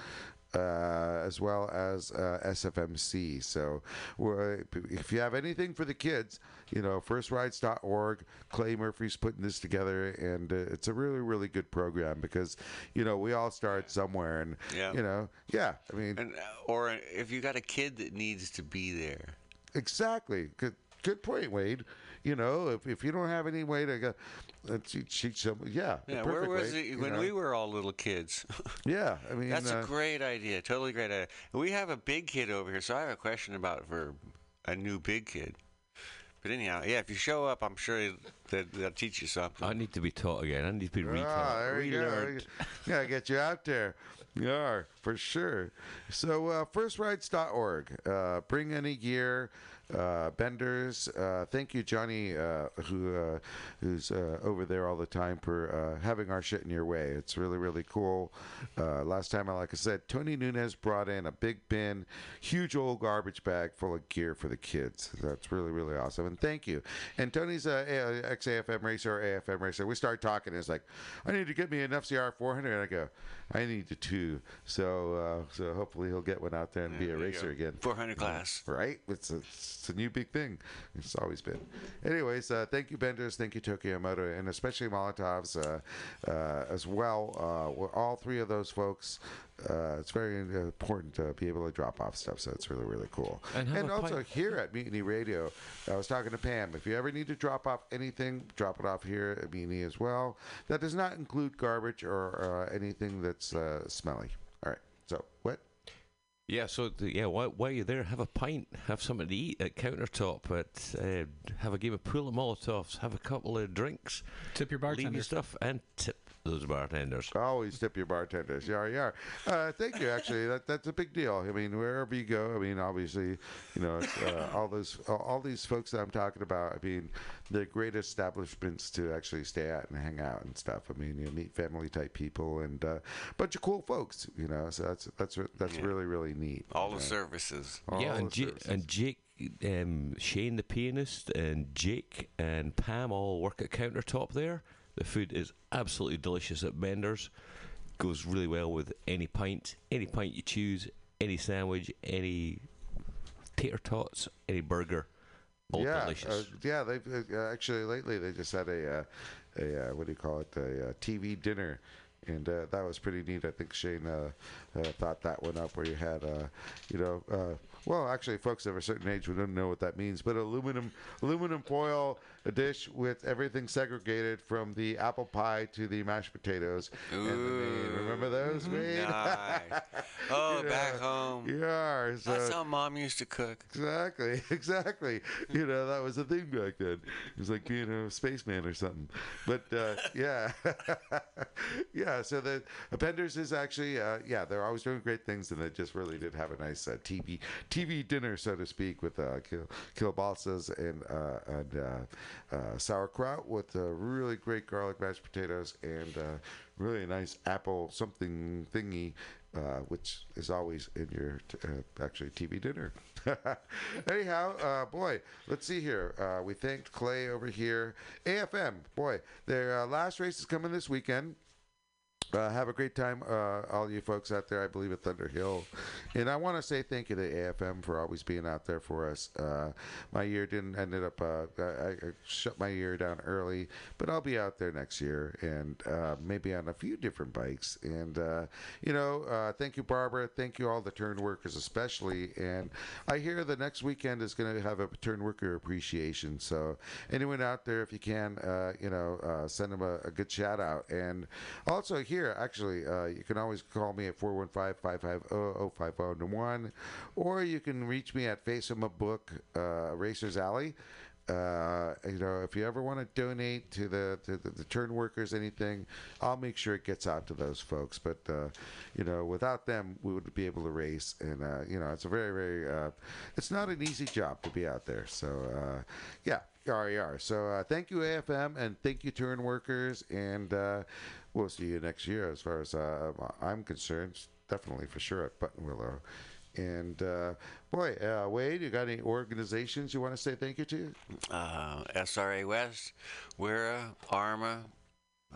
Uh, as well as uh, SFMC. So, we're- if you have anything for the kids, you know, firstrides.org, Clay Murphy's putting this together, and uh, it's a really, really good program because, you know, we all start somewhere, and, Yeah. you know, yeah, I mean, And uh, or if you got a kid that needs to be there. Exactly. Good, good point, Wade. You know, if, if you don't have any way to go, uh, cheat, cheat some, yeah, Yeah, where was way, it when know. we were all little kids? [LAUGHS] Yeah, I mean, That's uh, a great idea. Totally great idea. We have a big kid over here, so I have a question about for a new big kid. But anyhow, yeah, if you show up, I'm sure that they'll teach you something. I need to be taught again. I need to be retaught. Ah, there you go. relearned. Yeah, get you out there. You are, for sure. So, uh, firstrides.org. Uh, bring any gear. Uh, benders. Uh, thank you, Johnny, uh, who uh, who's uh, over there all the time for having our shit in your way. It's really, really cool. Last time, like I said, Tony Nunez brought in a big bin, huge old garbage bag full of gear for the kids. That's really, really awesome. And thank you. And Tony's a, ex-AFM racer, AFM racer. We started talking. and It's like, I need to get me an FZR 400. And I go, I need to two. So, uh, so hopefully he'll get one out there and be a racer again. 400 class. Right? It's a, it's a new big thing. It's always been. Anyways, uh, thank you, Benders. Thank you, Tokyo Moto, and especially Molotovs uh, uh, as well. Uh, all three of those folks. Uh, it's very important to be able to drop off stuff, so it's really, really cool. And have a also pint- here at Mutiny Radio, I was talking to Pam. If you ever need to drop off anything, drop it off here at Mutiny as well. That does not include garbage or uh, anything that's uh, smelly. All right. So what? Yeah, so the, yeah, while, while you're there, have a pint, have something to eat at countertop, at, uh, have a game of pool at Molotovs, have a couple of drinks, Tip your leave bartender. your stuff, and tip those bartenders. Always tip your bartenders. Yar yar. Uh, thank you. Actually, that that's a big deal. I mean, wherever you go, I mean, obviously, you know, it's, uh, all those all, all these folks that I'm talking about. I mean, they're great establishments to actually stay at and hang out and stuff. I mean, you meet family type people and a uh, bunch of cool folks. You know, so that's that's that's Yeah. really really neat. All the services. all yeah, the and, J- services. and Jake, um, Shane the pianist, and Jake and Pam all work at countertop there. The food is absolutely delicious at Bender's. goes really well with any pint, any pint you choose, any sandwich, any tater tots, any burger. All yeah, delicious. Uh, yeah. They uh, actually lately they just had a uh, a uh, what do you call it a uh, TV dinner. And uh, that was pretty neat. I think Shane uh, uh, thought that one up, where you had, uh, you know, uh, well, actually, folks of a certain age, we don't know what that means, but aluminum aluminum foil a dish with everything segregated from the apple pie to the mashed potatoes. And the main. Remember those, Wade? Nice. [LAUGHS] Oh, You back know, home. Yeah, so That's how mom used to cook. Exactly, [LAUGHS] exactly. You know, that was the thing back then. It was like being a spaceman or something. But uh, [LAUGHS] yeah, yeah. So the Benders is actually, uh, yeah, they're always doing great things, and they just really did have a nice uh, TV TV dinner, so to speak, with uh, kil- and uh, and uh, sauerkraut with uh, really great garlic mashed potatoes and uh, really nice apple something thingy uh, which is always in your t- uh, actually TV dinner. [LAUGHS] Anyhow, uh, boy, let's see here. We thanked Clay over here. AFM, boy, their last race is coming this weekend. Uh, have a great time, uh, all you folks out there. I believe at Thunder Hill, and I want to say thank you to AFM for always being out there for us. Uh, my year didn't ended up. Uh, I, I shut my year down early, but I'll be out there next year, and uh, maybe on a few different bikes. And uh, you know, thank you, Barbara. Thank you all the turn workers, especially. And I hear the next weekend is going to have a turn worker appreciation. So anyone out there, if you can, you know, send them a, a good shout out. And also here, actually, uh, you can always call me at 415-550-5091, or you can reach me at Face of a Book, uh, Racers Alley. Uh, you know, if you ever want to donate to the, to the the turn workers, anything, I'll make sure it gets out to those folks. But uh, you know, without them, we wouldn't be able to race, and uh, you know, it's a very, very, uh, it's not an easy job to be out there. So uh, yeah, yar. So uh, thank you AFM, and thank you turn workers, and uh, we'll see you next year. As far as uh, I'm concerned, definitely for sure at Buttonwillow. And uh, boy, uh, Wade, you got any organizations you want to say thank you to? Uh, SRA West, WERA, AHRMA.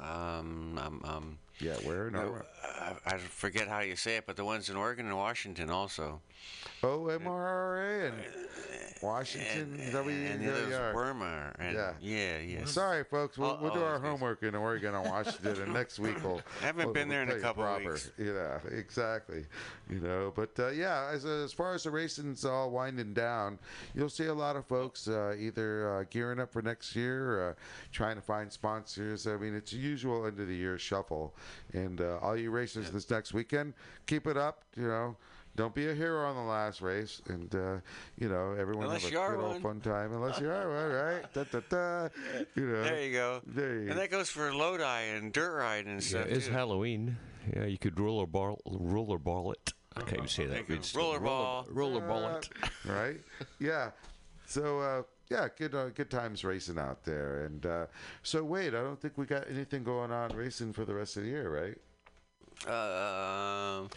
Um, um, um, Yeah, where? No. no, I, I forget how you say it, but the ones in Oregon and Washington also. OMRRA and Washington and, and. Burma. And, Yeah. yeah, yeah. Sorry, folks. We'll, we'll do our homework in Oregon and Washington, and next week we'll. [LAUGHS] I haven't we'll- been there we'll in a couple proper. weeks. Yeah, exactly. You know, but uh, yeah, as as far as the racing's all winding down, you'll see a lot of folks uh, either uh, gearing up for next year, or, uh, trying to find sponsors. I mean, it's usual end of the year shuffle, and uh, all you racers this next weekend, keep it up. You know. Don't be a hero on the last race, and uh, you know everyone Unless have a good old fun time. Unless you are one, right? Da, da, da. [LAUGHS] You know, There you go. There you And that goes for Lodi and dirt riding and Yeah, stuff. it's too. Halloween. Yeah, you could roller ball, roller ball it. I can't even say that. you It's. Roller ball. roller ball it. right? Yeah. So uh, yeah, good uh, good times racing out there. And uh, so wait, I don't think we got anything going on racing for the rest of the year, right? Um,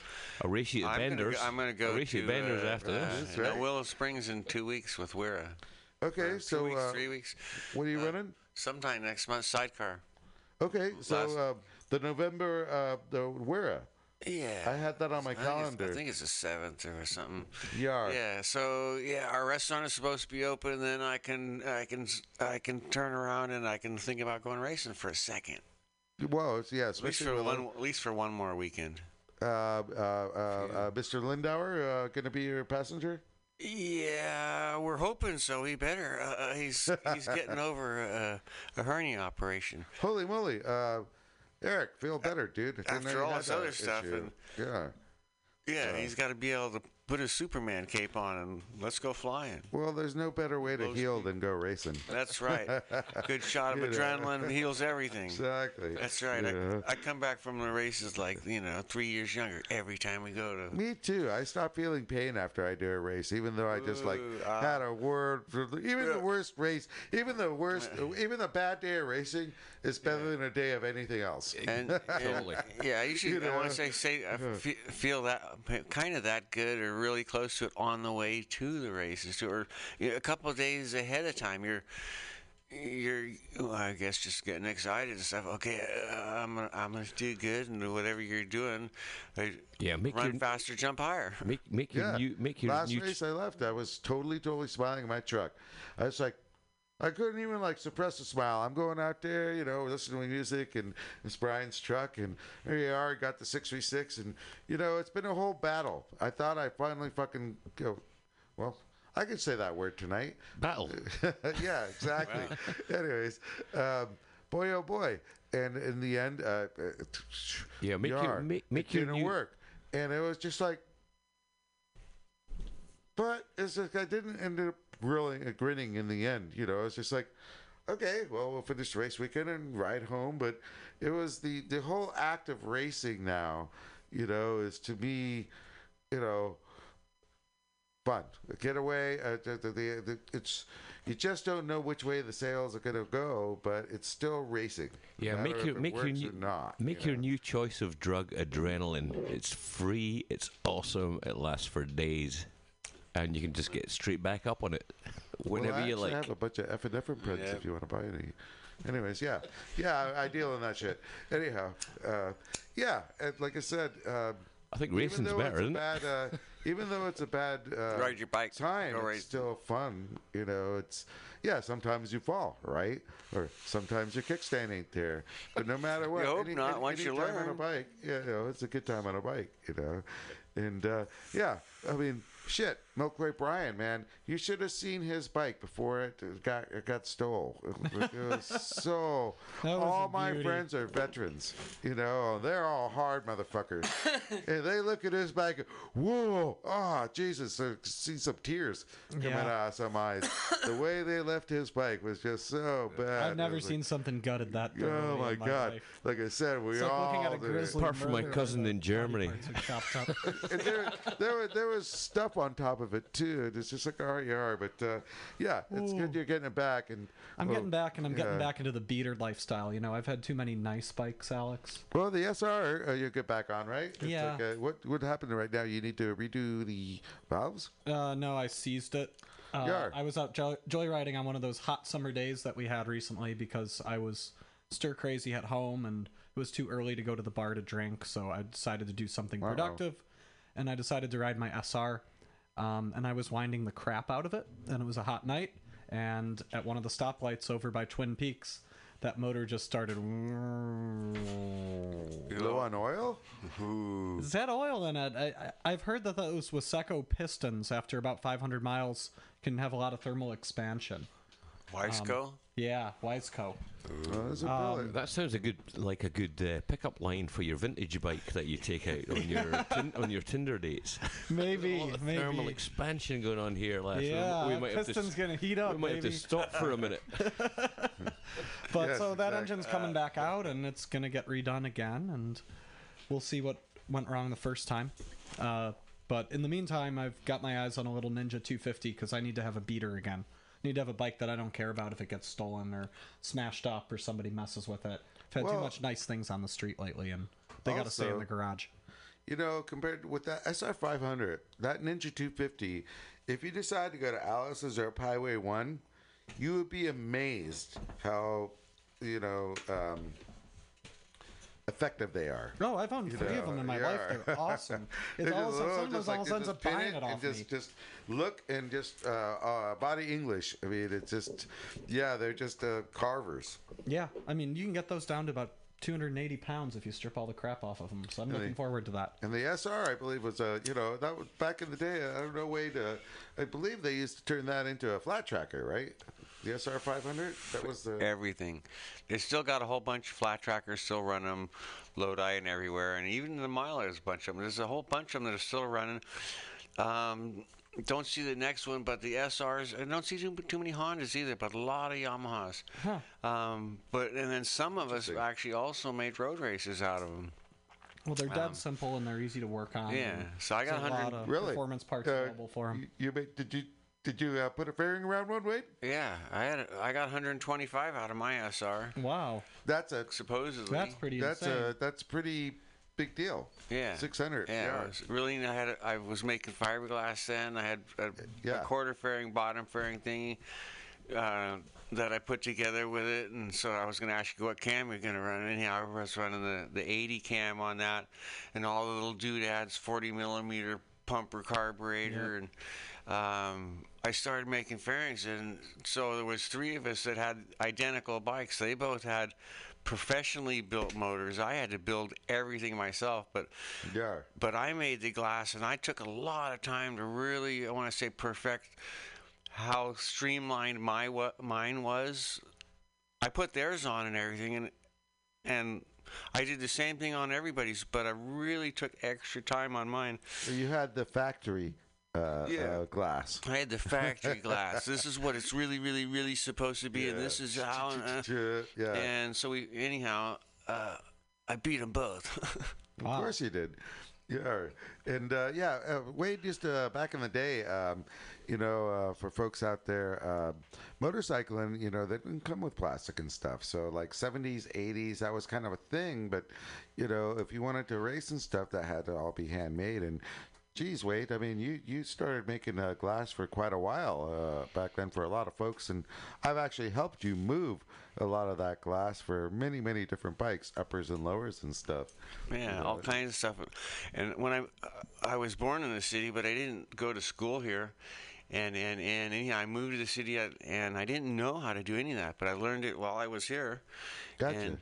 A race at I'm gonna, go, I'm gonna go A race to at uh, after uh, this. That's no, right. Willow Springs in two weeks with WERA. Okay, Or two so weeks, uh, three weeks. what are you running? Sometime next month, sidecar. Okay, so last- uh, the November uh, the WERA. Yeah. I had that on my I calendar. I think it's the seventh or something. Yar. Yeah. So yeah, our restaurant is supposed to be open. and Then I can I can I can turn around and I can think about going racing for a second. Well, it's, yeah, At least for one. At least for one more weekend. uh, uh, uh, uh, Mr. Lindauer uh, going to be your passenger. Yeah, we're hoping so. He better. Uh, he's he's [LAUGHS] getting over a, a hernia operation. Holy moly, uh, Eric, feel better, dude. After all this other stuff issue. and- yeah. Yeah, he's got to be able to put his Superman cape on and let's go flying. Well, there's no better way to Low heal speed. than go racing. That's right. Good shot of [LAUGHS] You know. adrenaline heals everything. Exactly. That's right. Yeah. I, I come back from the races like you know three years younger every time we go to. Me too. I stop feeling pain after I do a race, even though I just like Ooh, ah. had a word. Even the worst race, even the worst, even the bad day of racing is better than a day of anything else. And, [LAUGHS] Totally. yeah, I usually You I want to say say I feel that kind of that good or really close to it on the way to the races, or a couple of days ahead of time. You're you're, well, I guess, just getting excited and stuff. Okay, uh, I'm gonna, I'm gonna do good, and do whatever you're doing, uh, Yeah, make run your faster, jump higher. make make your Yeah. new make your Last new race I left, I was totally, totally smiling in my truck. I was like, I couldn't even like suppress a smile. I'm going out there, you know, listening to music and it's Brian's truck, and there you are, got the six three six, and you know, it's been a whole battle. I thought I finally fucking go. Well, I could say that word tonight. battle. [LAUGHS] yeah, exactly. Anyways, um, boy, oh boy, and in the end, uh, Yeah, make yar, make- make it your new- work, and it was just like, but it's like I didn't end up really grinning in the end. You know, it's just like, okay, well, we'll finish the race weekend and ride home. But it was the the whole act of racing now, you know, is to me, you know, fun. Get away. Uh, the, the, the, it's you just don't know which way the sails are going to go, but it's still racing. Yeah, make your make your new not. make you your know. new choice of drug adrenaline. It's free. It's awesome. It lasts for days, and you can just get straight back up on it [LAUGHS] whenever well, I you actually like. have a bunch of epinephrine prints Yeah. if you want to buy any. Anyways, yeah, yeah, I, I deal in that shit. Anyhow, uh, yeah, and like I said, um, I think even racing's better, isn't it? bad, uh, [LAUGHS] even though it's a bad uh, Ride your bike. time, Go it's race. still fun. You know, it's yeah. Sometimes you fall, right, or sometimes your kickstand ain't there. But no matter [LAUGHS] what, hope not, once you time on a learn. bike, yeah, you know, it's a good time on a bike. You know, and uh, yeah, I mean, shit, Milk Crate Brian, man, you should have seen his bike before it got it got stole. It, was- it was so. [LAUGHS] Was all my beauty. friends are veterans, you know. They're all hard motherfuckers, [LAUGHS] and they look at his bike. Whoa! Ah, Jesus! I see some tears coming Yeah. out of some eyes. the way they left his bike was just so bad. I've never was like, seen something gutted that. Oh thoroughly my God! life. Like I said, we It's like all looking at a grizzly. Apart from my cousin in Germany. parts are chopped up. [LAUGHS] and there, there, there was stuff on top of it too. and It's just like oh yeah, but uh, yeah, it's Ooh. good you're getting it back. And I'm well, getting back, and I'm getting back into the beater lifestyle. You know, I've had too many nice bikes, Alex. Well, the SR uh, you get back on right. It's Yeah. Like, uh, what what happened right now? You need to redo the valves. Uh, no, I seized it. Uh. I was out joy- joyriding on one of those hot summer days that we had recently because I was stir crazy at home and it was too early to go to the bar to drink. So I decided to do something Uh-oh. productive, and I decided to ride my SR. Um, and I was winding the crap out of it, and it was a hot night. And at one of the stoplights over by Twin Peaks, that motor just started. Low on oil. Is that oil in it? I, I, I've heard that those Wiseco pistons, after about 500 miles, can have a lot of thermal expansion. Wiseco? Yeah, Wiseco. Oh, there's a Um. That sounds a good like a good uh, pickup line for your vintage bike that you take out on your [LAUGHS] tin- on your Tinder dates. Maybe, A lot maybe. thermal expansion going on here, Last We- yeah, we, might have to piston's gonna heat up, we might have to stop for a minute. [LAUGHS] But Yes, so that exactly. engine's coming back out, and it's gonna get redone again, and we'll see what went wrong the first time. Uh, but in the meantime, I've got my eyes on a little Ninja 250 because I need to have a beater again. Need to have a bike that I don't care about if it gets stolen or smashed up or somebody messes with it. I've had too much nice things on the street lately, and they got to stay in the garage. You know, compared with that SR 500, that Ninja 250, if you decide to go to Alice's or Highway 1, you would be amazed how, you know, um, effective they are. Oh, I've owned You three of them in my life. They're [LAUGHS] awesome. It's all just- of a oh, just like of a they sudden, just buying pin it off just, me. just look and just uh, uh, body English. I mean, it's just, yeah, they're just uh, carvers. Yeah, I mean, you can get those down to about 280 pounds if you strip all the crap off of them. So I'm looking they- forward to that. And the SR, I believe, was a you know that was back in the day. I don't know way to. I believe they used to turn that into a flat tracker, right? The SR 500. That was the. Everything. They still got a whole bunch of flat trackers still running them, Lodi and everywhere, and even the Mile there's a bunch of them. There's a whole bunch of them that are still running. Um, don't see the next one, but the SRs. I don't see too, too many Hondas either, but a lot of Yamahas. Um, but and then some of us actually also made road races out of them. Well, they're dead Um, simple and they're easy to work on. yeah, so I got a 100 lot of Really? performance parts Uh, available for them. You, you made, did you did you uh, put a fairing around one, Wade? Yeah, I had a, I got 125 out of my SR Wow, That's a supposedly. that's pretty that's insane. a that's pretty big deal. Yeah. 600 Yeah, I yards. was really. I had. a- I was making fiberglass then. I had a, Yeah. a quarter fairing, bottom fairing thingy, uh, that I put together with it, and so I was going to ask you what cam you're going to run. Anyhow, I was running the, the 80 cam on that, and all the little doodads, 40 millimeter pumper carburetor, and um, I started making fairings, and so there was three of us that had identical bikes. They both had professionally built motors. I had to build everything myself, but Yeah. but I made the glass, and I took a lot of time to really, I want to say, perfect how streamlined my what mine was. I put theirs on and everything, and and I did the same thing on everybody's, but I really took extra time on mine. You had the factory uh, Yeah. uh, glass. I had the factory glass. This is what it's really, really, really supposed to be, and this is how. uh, yeah. And so we, anyhow, uh, I beat them both. [LAUGHS] Of course you did. Yeah, and uh, yeah, uh, Wade used to back in the day. Um, you know, uh, for folks out there, uh, motorcycling, you know, they didn't come with plastic and stuff. So like seventies, eighties, that was kind of a thing. But you know, if you wanted to race and stuff, that had to all be handmade. And geez, Wade, I mean, you you started making uh, glass for quite a while uh, back then for a lot of folks, and I've actually helped you move a lot of that glass for many, many different bikes, uppers and lowers and stuff. Yeah, all kinds of stuff. And when I uh, I was born in the city, but I didn't go to school here. And and and anyhow, I moved to the city, at, and I didn't know how to do any of that, but I learned it while I was here. Gotcha. And,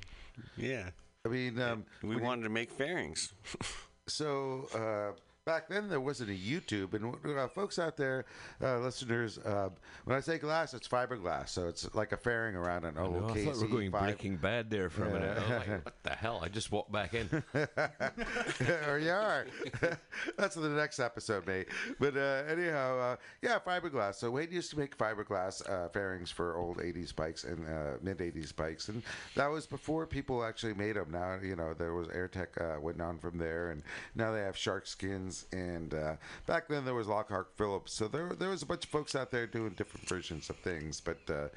yeah, I mean, um, we when you- wanted to make fairings. [LAUGHS] so uh, back then there wasn't a YouTube, and uh, folks out there, uh, listeners, uh, when I say glass, it's fiberglass, so it's like a fairing around an old No, I thought we were going KC5. Breaking Bad there for a minute. I like, what the hell? I just walked back in. [LAUGHS] or you are. [LAUGHS] That's the next episode, mate. But uh, anyhow, uh, yeah, fiberglass. So Wade used to make fiberglass uh, fairings for old '80s bikes and uh, mid '80s bikes, and that was before people actually made them. Now you know there was AirTech uh, went on from there, and now they have Sharkskinz. And uh, back then there was Lockhart Phillips. So there there was a bunch of folks out there doing different versions of things, but uh,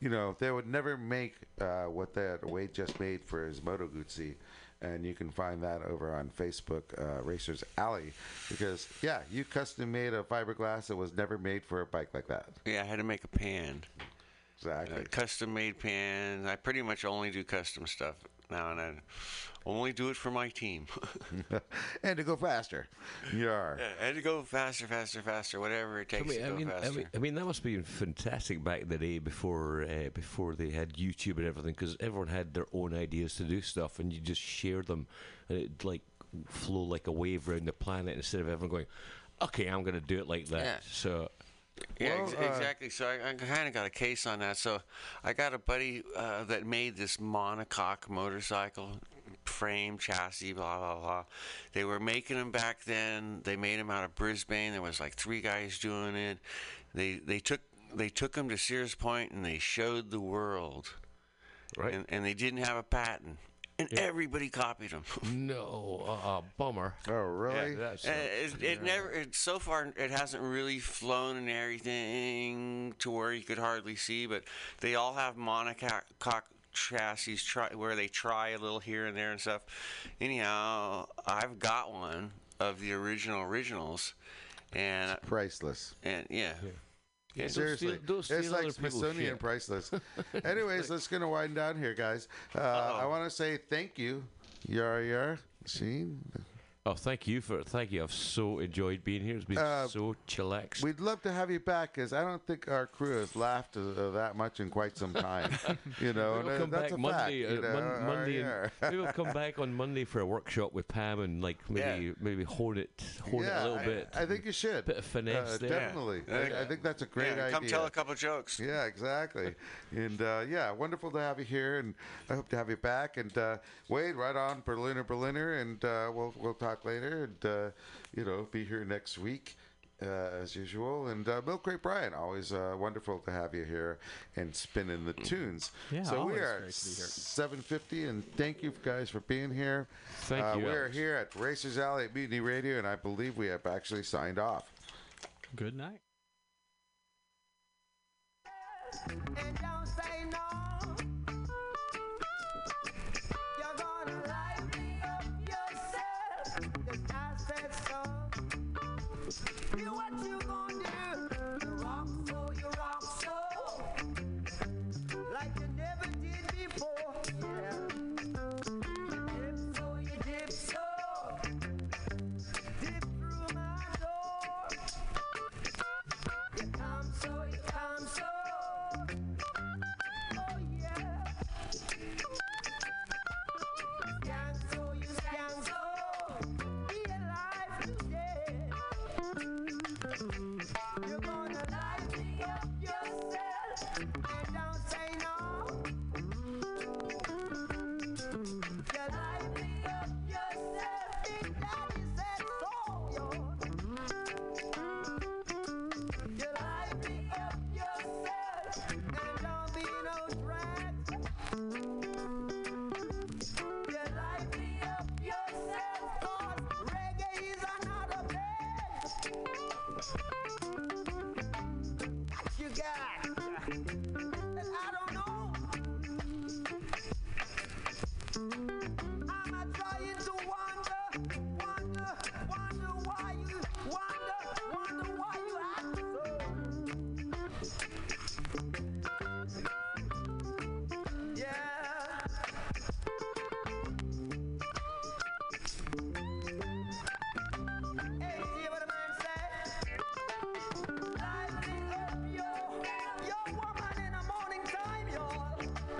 you know they would never make uh, what that Wade just made for his Moto Guzzi and you can find that over on Facebook, uh, Racers Alley, because yeah, you custom made a fiberglass that was never made for a bike like that. yeah, I had to make a pan, Exactly. a custom made pan. I pretty much only do custom stuff now, and I only do it for my team. [LAUGHS] and to go faster. Yar. Yeah, I had to go faster, faster, faster, whatever it I takes mean, to I go mean, I faster. mean, I mean, that must be fantastic back in the day before uh, before they had YouTube and everything, because everyone had their own ideas to do stuff, and you just share them, and it like flow like a wave around the planet instead of everyone going, "Okay, I'm going to do it like that." Yeah. So Yeah, Well, ex- uh, exactly. So I, I kind of got a case on that. So I got a buddy uh, that made this monocoque motorcycle frame chassis, blah blah blah. They were making them back then. They made them out of Brisbane. There was like three guys doing it. They they took they took them to Sears Point and they showed the world. Right. And, and they didn't have a patent, and everybody copied them. [LAUGHS] no, uh, uh, bummer. Oh, really? That's Uh, it, it never. It, so far, it hasn't really flown and everything to where you could hardly see. But they all have monocoque chassis try, where they try a little here and there and stuff. Anyhow, I've got one of the original originals, and Priceless. and yeah. Yeah, don't Seriously, steal- don't it's like Smithsonian shit. priceless. [LAUGHS] Anyways, let's gonna wind down here, guys. Uh, I want to say thank you, Yar Yar, Sheen. Oh, thank you for thank you. I've so enjoyed being here. It's been Uh, so chillax. We'd love to have you back because I don't think our crew has laughed uh, uh, that much in quite some time. [LAUGHS] you know, we'll uh, come that's back a Monday. fact. you uh, know, Mon- uh, Monday, and, maybe [LAUGHS] we'll come back on Monday for a workshop with Pam and like maybe maybe hone it hone it a little I- bit. I, think you should. Bit of finesse Uh, there. Definitely. Yeah. I, I think that's a great yeah, idea. come tell a couple jokes. Yeah, exactly. [LAUGHS] and uh, yeah, wonderful to have you here, and I hope to have you back. And uh, Wade, right on, Berliner, Berliner, and uh, we'll we'll talk later, and uh, you know, be here next week. Uh, as usual, and uh, Milk Crate Brian, always uh, wonderful to have you here and spinning the tunes. Yeah, so we always are great to be here. 750, and thank you guys for being here. Thank uh, you, We are here at Racers Alley at Mutiny Radio, and I believe we have actually signed off. Good night.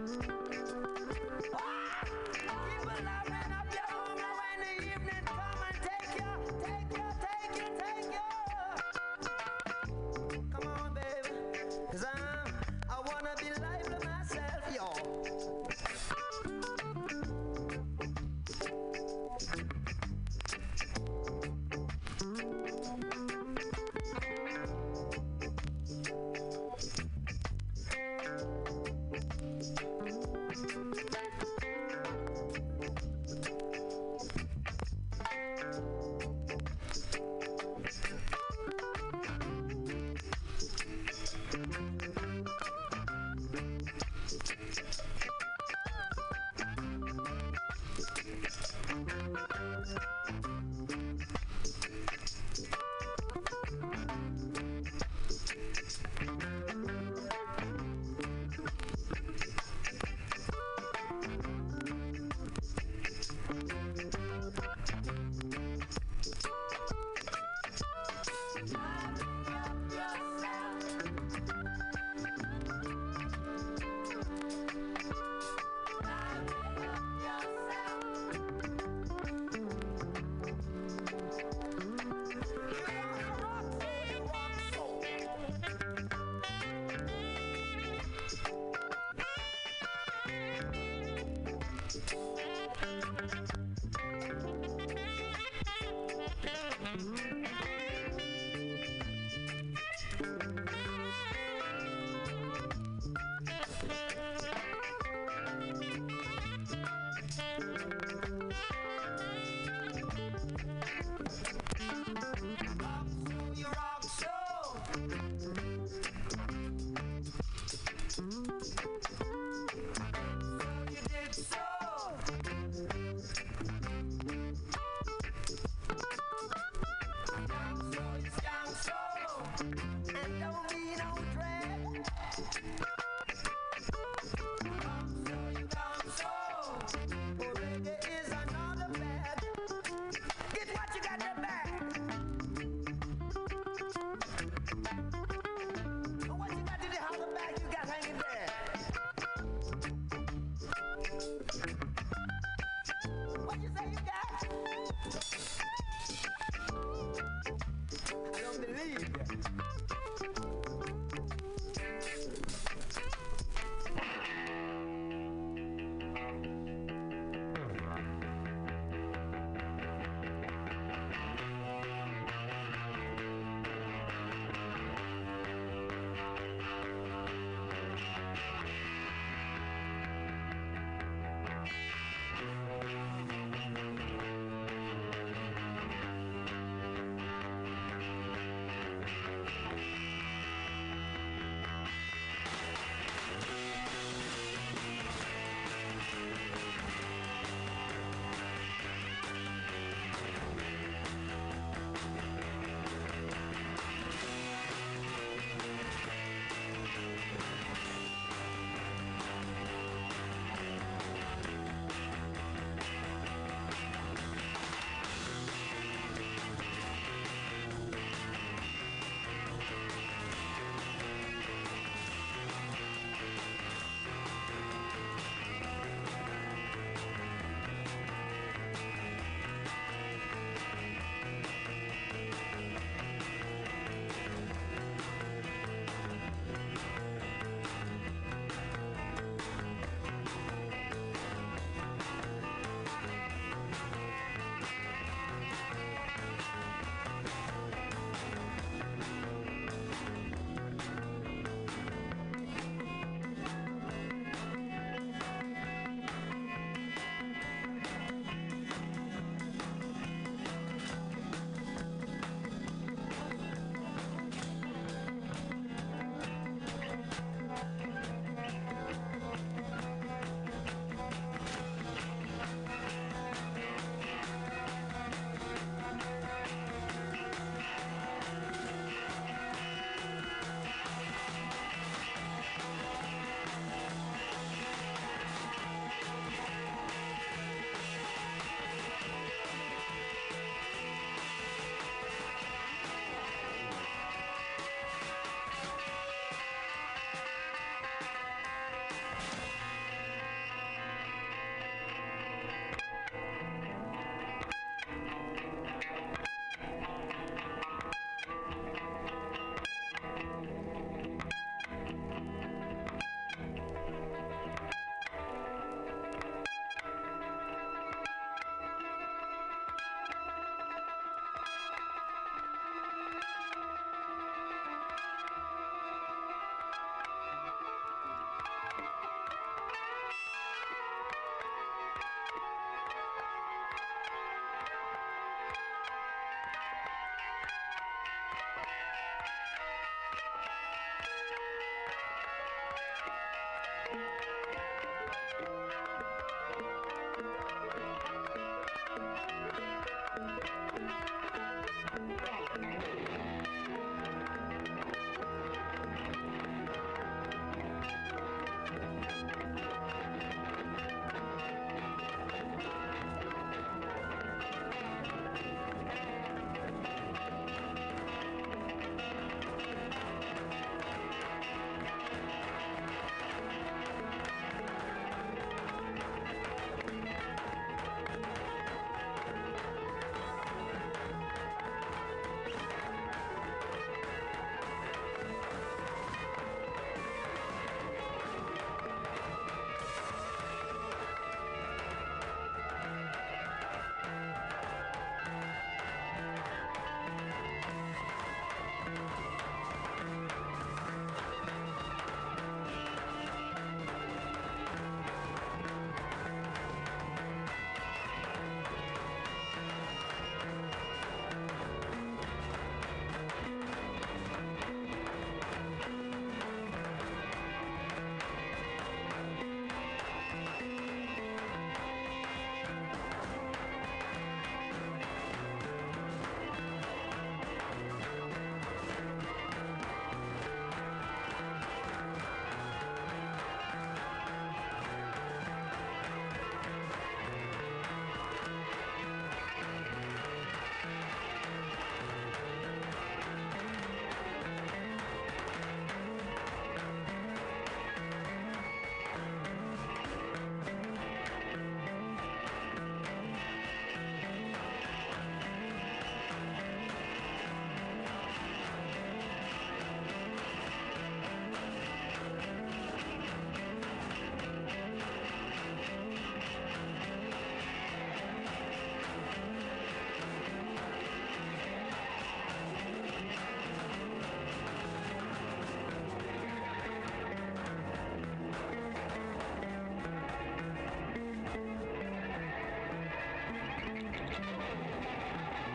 next.